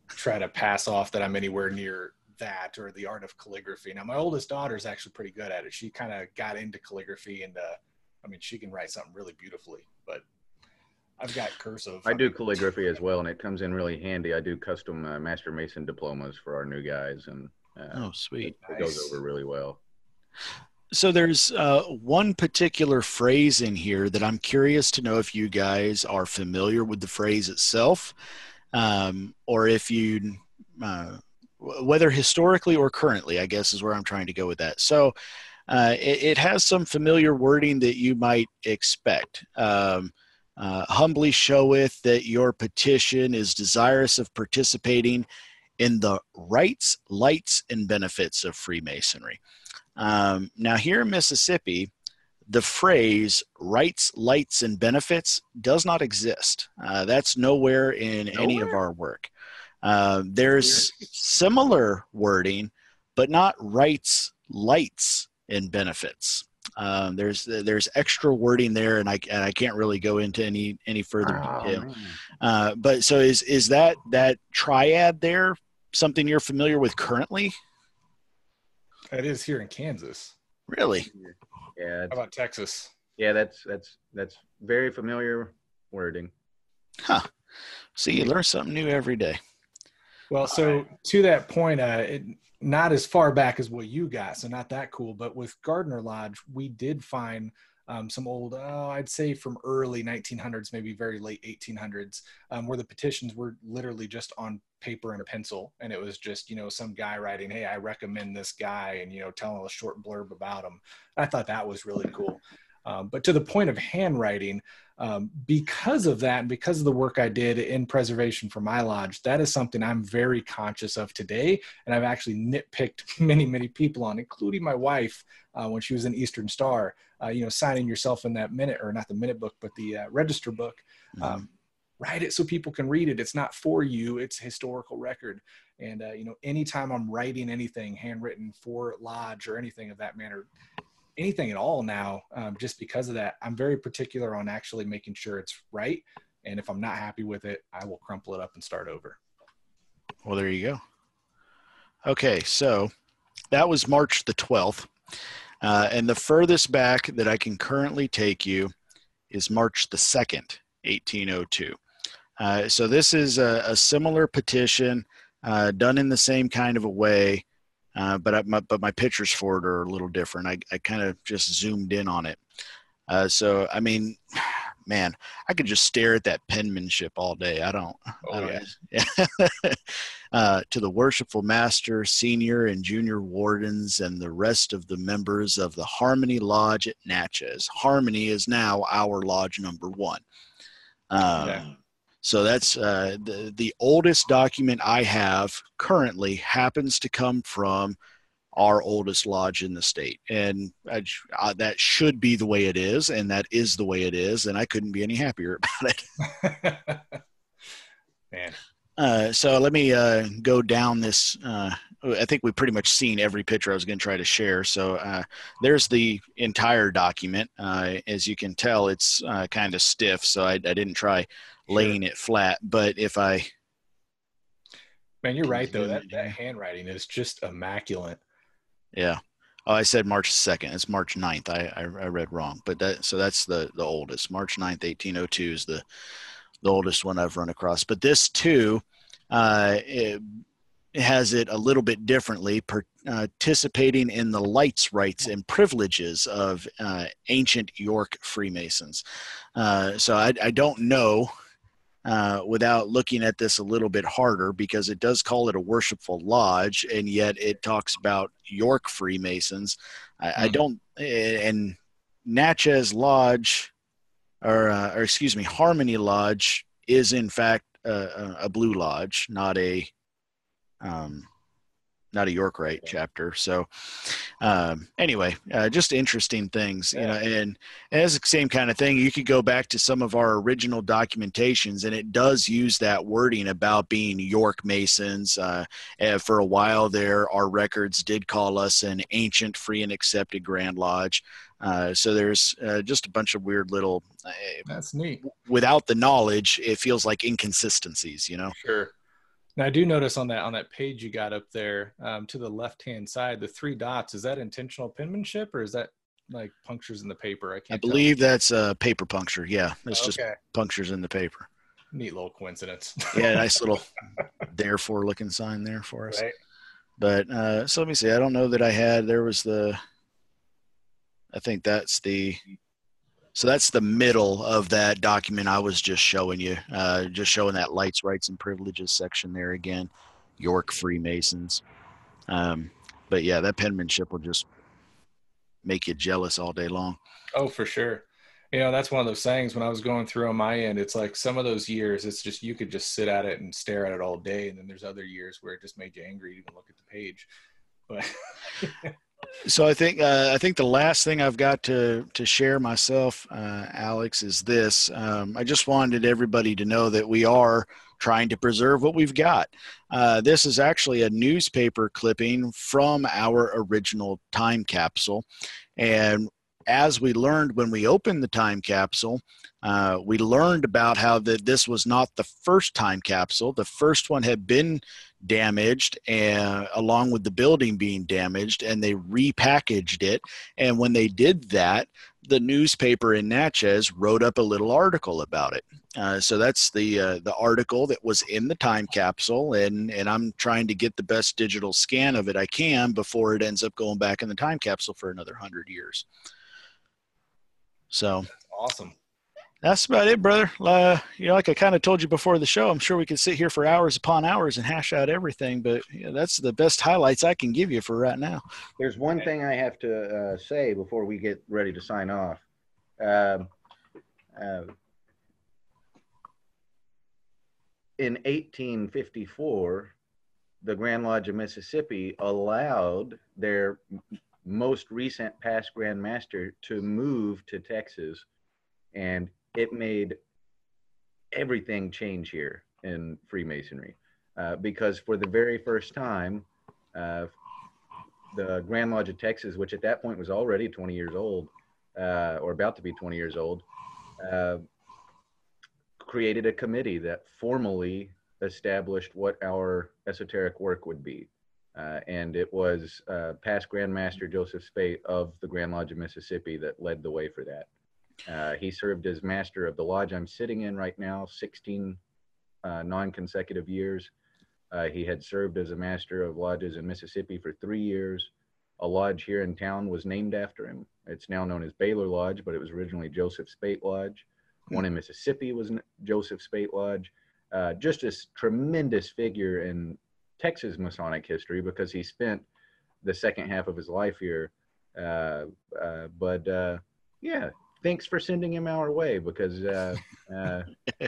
try to pass off that I'm anywhere near that or the art of calligraphy. Now, my oldest daughter is actually pretty good at it. She kind of got into calligraphy and uh, I mean, she can write something really beautifully, I've got cursive. I do (laughs) calligraphy as well, and it comes in really handy. I do custom uh, Master Mason diplomas for our new guys, and uh, oh, sweet, it, it goes over really well. So there's uh, one particular phrase in here that I'm curious to know if you guys are familiar with the phrase itself, um, or if you, uh, whether historically or currently, I guess is where I'm trying to go with that. So uh, it, it, has some familiar wording that you might expect. Um, uh, humbly showeth that your petition is desirous of participating in the rights, lights, and benefits of Freemasonry. Um, now, here in Mississippi, the phrase rights, lights, and benefits does not exist. Uh, that's nowhere in nowhere? any of our work. Uh, there's similar wording, but not rights, lights, and benefits. Um, there's there's extra wording there, and I and I can't really go into any any further oh, detail. Uh, but so is is that that triad there something you're familiar with currently? It is here in Kansas. Really? Yeah. How about Texas? Yeah, that's that's that's very familiar wording. Huh. See, you learn something new every day. Well, so to that point, uh, it, not as far back as what you got, so not that cool. But with Gardner Lodge, we did find um, some old, uh, I'd say from early 1900s, maybe very late 1800s, um, where the petitions were literally just on paper and a pencil, and it was just you know some guy writing, "Hey, I recommend this guy," and you know telling a short blurb about him. I thought that was really cool. Um, but to the point of handwriting, um, because of that and because of the work I did in preservation for my lodge, that is something I'm very conscious of today. And I've actually nitpicked (laughs) many, many people on, including my wife uh, when she was in Eastern Star, uh, you know, signing yourself in that minute or not the minute book, but the uh, register book. Mm-hmm. Um, write it so people can read it. It's not for you, it's historical record. And, uh, you know, anytime I'm writing anything handwritten for Lodge or anything of that manner, anything at all now um, just because of that i'm very particular on actually making sure it's right and if i'm not happy with it i will crumple it up and start over. Well there you go. Okay so that was march the 12th uh, and the furthest back that i can currently take you is march the 2nd 1802 uh, so this is a, a similar petition uh, done in the same kind of a way uh, but I, my, but my pictures for it are a little different. I, I kind of just zoomed in on it. Uh, so I mean, (sighs) man, I could just stare at that penmanship all day. I don't. Oh, I don't yeah. (laughs) uh, to the worshipful master, senior and junior wardens, and the rest of the members of the Harmony Lodge at Natchez. Harmony is now our lodge number one. Um, yeah. So that's uh, the, the oldest document I have currently happens to come from our oldest lodge in the state. And I, uh, that should be the way it is. And that is the way it is. And I couldn't be any happier (laughs) about it. (laughs) Man. Uh, so let me uh, go down this. Uh, I think we've pretty much seen every picture I was going to try to share. So uh, there's the entire document. Uh, as you can tell, it's uh, kind of stiff, so I, I didn't try laying sure. it flat. But if I, man, you're right though. That that handwriting is just immaculate. Yeah. Oh, I said March 2nd. It's March 9th. I, I, I read wrong, but that so that's the the oldest. March 9th, 1802 is the the oldest one I've run across. But this too, uh, it, has it a little bit differently, participating in the lights, rights, and privileges of uh, ancient York Freemasons. Uh, so I, I, don't know uh, without looking at this a little bit harder because it does call it a worshipful lodge, and yet it talks about York Freemasons. I, mm-hmm. I don't, and Natchez Lodge, or, uh, or excuse me, Harmony Lodge is in fact a, a blue lodge, not a um, not a York Rite chapter. So um, anyway, uh, just interesting things, you know, and, and it's the same kind of thing. You could go back to some of our original documentations, and it does use that wording about being York Masons. Uh, for a while there, our records did call us an ancient, free, and accepted Grand Lodge. Uh, so there's uh, just a bunch of weird little. Uh, That's neat. Without the knowledge, it feels like inconsistencies, you know. Sure. Now I do notice on that on that page you got up there um, to the left hand side, the three dots. Is that intentional penmanship or is that like punctures in the paper? I can't. I believe tell. that's a paper puncture. Yeah, it's okay. just punctures in the paper. Neat little coincidence. yeah, nice little (laughs) therefore looking sign there for us. Right. But uh, so let me see. I don't know that I had. There was the. I think that's the so that's the middle of that document I was just showing you, uh, just showing that lights, rights, and privileges section there again, York Freemasons. Um, but yeah, that penmanship will just make you jealous all day long. Oh, for sure. You know, that's one of those things when I was going through on my end, it's like some of those years, it's just you could just sit at it and stare at it all day. And then there's other years where it just made you angry to even look at the page. But (laughs) so I think uh, I think the last thing I've got to to share myself, uh, Alex, is this. Um, I just wanted everybody to know that we are trying to preserve what we've got. Uh, this is actually a newspaper clipping from our original time capsule, and as we learned when we opened the time capsule, uh, we learned about how that this was not the first time capsule. The first one had been damaged and along with the building being damaged and they repackaged it. And when they did that the newspaper in natchez wrote up a little article about it. Uh, so that's the uh, the article that was in the time capsule and and i'm trying to get the best digital scan of it i can before it ends up going back in the time capsule for another 100 years so that's awesome that's about it, brother. Uh, you know, like I kind of told you before the show, I'm sure we could sit here for hours upon hours and hash out everything, but you know, that's the best highlights I can give you for right now. There's one thing I have to uh, say before we get ready to sign off. Um, uh, in 1854, the Grand Lodge of Mississippi allowed their most recent past Grand Master to move to Texas and it made everything change here in Freemasonry uh, because for the very first time, uh, the Grand Lodge of Texas, which at that point was already 20 years old uh, or about to be 20 years old, uh, created a committee that formally established what our esoteric work would be. Uh, and it was uh, past Grand Master Joseph Speight of the Grand Lodge of Mississippi that led the way for that. Uh, he served as master of the lodge I'm sitting in right now, 16 uh, non consecutive years. Uh, he had served as a master of lodges in Mississippi for three years. A lodge here in town was named after him. It's now known as Baylor Lodge, but it was originally Joseph Speight Lodge. One in Mississippi was Joseph Speight Lodge. Uh, just a tremendous figure in Texas Masonic history because he spent the second half of his life here. Uh, uh, but uh, yeah, thanks for sending him our way because uh, uh, (laughs)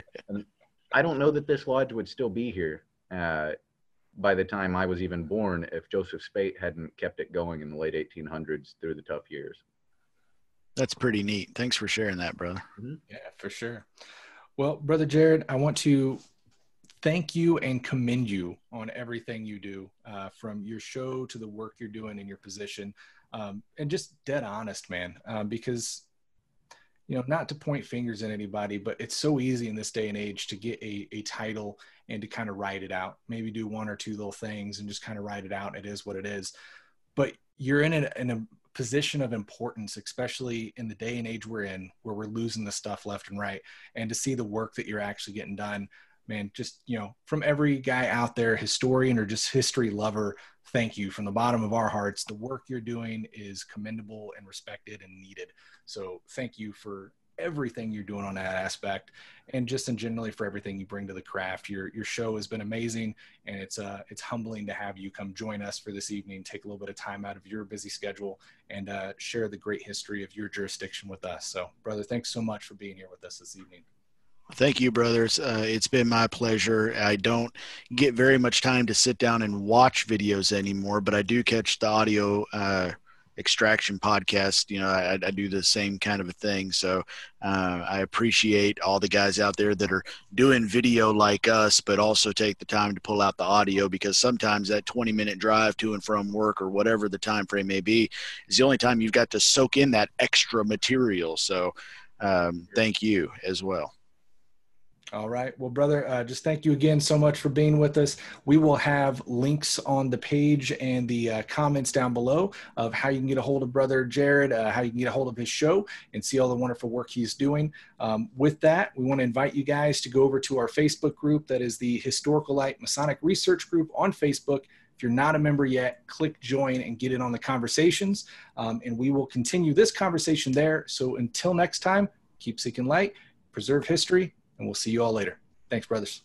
I don't know that this lodge would still be here uh, by the time I was even born if Joseph Speight hadn't kept it going in the late 1800s through the tough years. That's pretty neat. Thanks for sharing that, brother. Mm-hmm. Yeah, for sure. Well, brother Jared, I want to thank you and commend you on everything you do, uh, from your show to the work you're doing in your position, um, and just dead honest, man. Um, because you know, not to point fingers at anybody, but it's so easy in this day and age to get a, a title and to kind of write it out. Maybe do one or two little things and just kind of write it out. It is what it is. But you're in a, in a position of importance, especially in the day and age we're in, where we're losing the stuff left and right. And to see the work that you're actually getting done, man, just, you know, from every guy out there, historian or just history lover, thank you from the bottom of our hearts. The work you're doing is commendable and respected and needed. So thank you for everything you're doing on that aspect and just in generally for everything you bring to the craft your your show has been amazing and it's uh it's humbling to have you come join us for this evening take a little bit of time out of your busy schedule and uh, share the great history of your jurisdiction with us so brother thanks so much for being here with us this evening Thank you, brothers. Uh, it's been my pleasure. I don't get very much time to sit down and watch videos anymore, but I do catch the audio uh, extraction podcast. You know, I, I, do the same kind of a thing. So uh, I appreciate all the guys out there that are doing video like us, but also take the time to pull out the audio because sometimes that 20 minute drive to and from work or whatever the time frame may be is the only time you've got to soak in that extra material. So um, thank you as well. All right. Well, brother, uh, just thank you again so much for being with us. We will have links on the page and the uh, comments down below of how you can get a hold of Brother Jared, uh, how you can get a hold of his show, and see all the wonderful work he's doing. Um, with that, we want to invite you guys to go over to our Facebook group that is the Historical Light Masonic Research Group on Facebook. If you're not a member yet, click join and get in on the conversations. Um, and we will continue this conversation there. So until next time, keep seeking light, preserve history, and we'll see you all later. Thanks, brothers.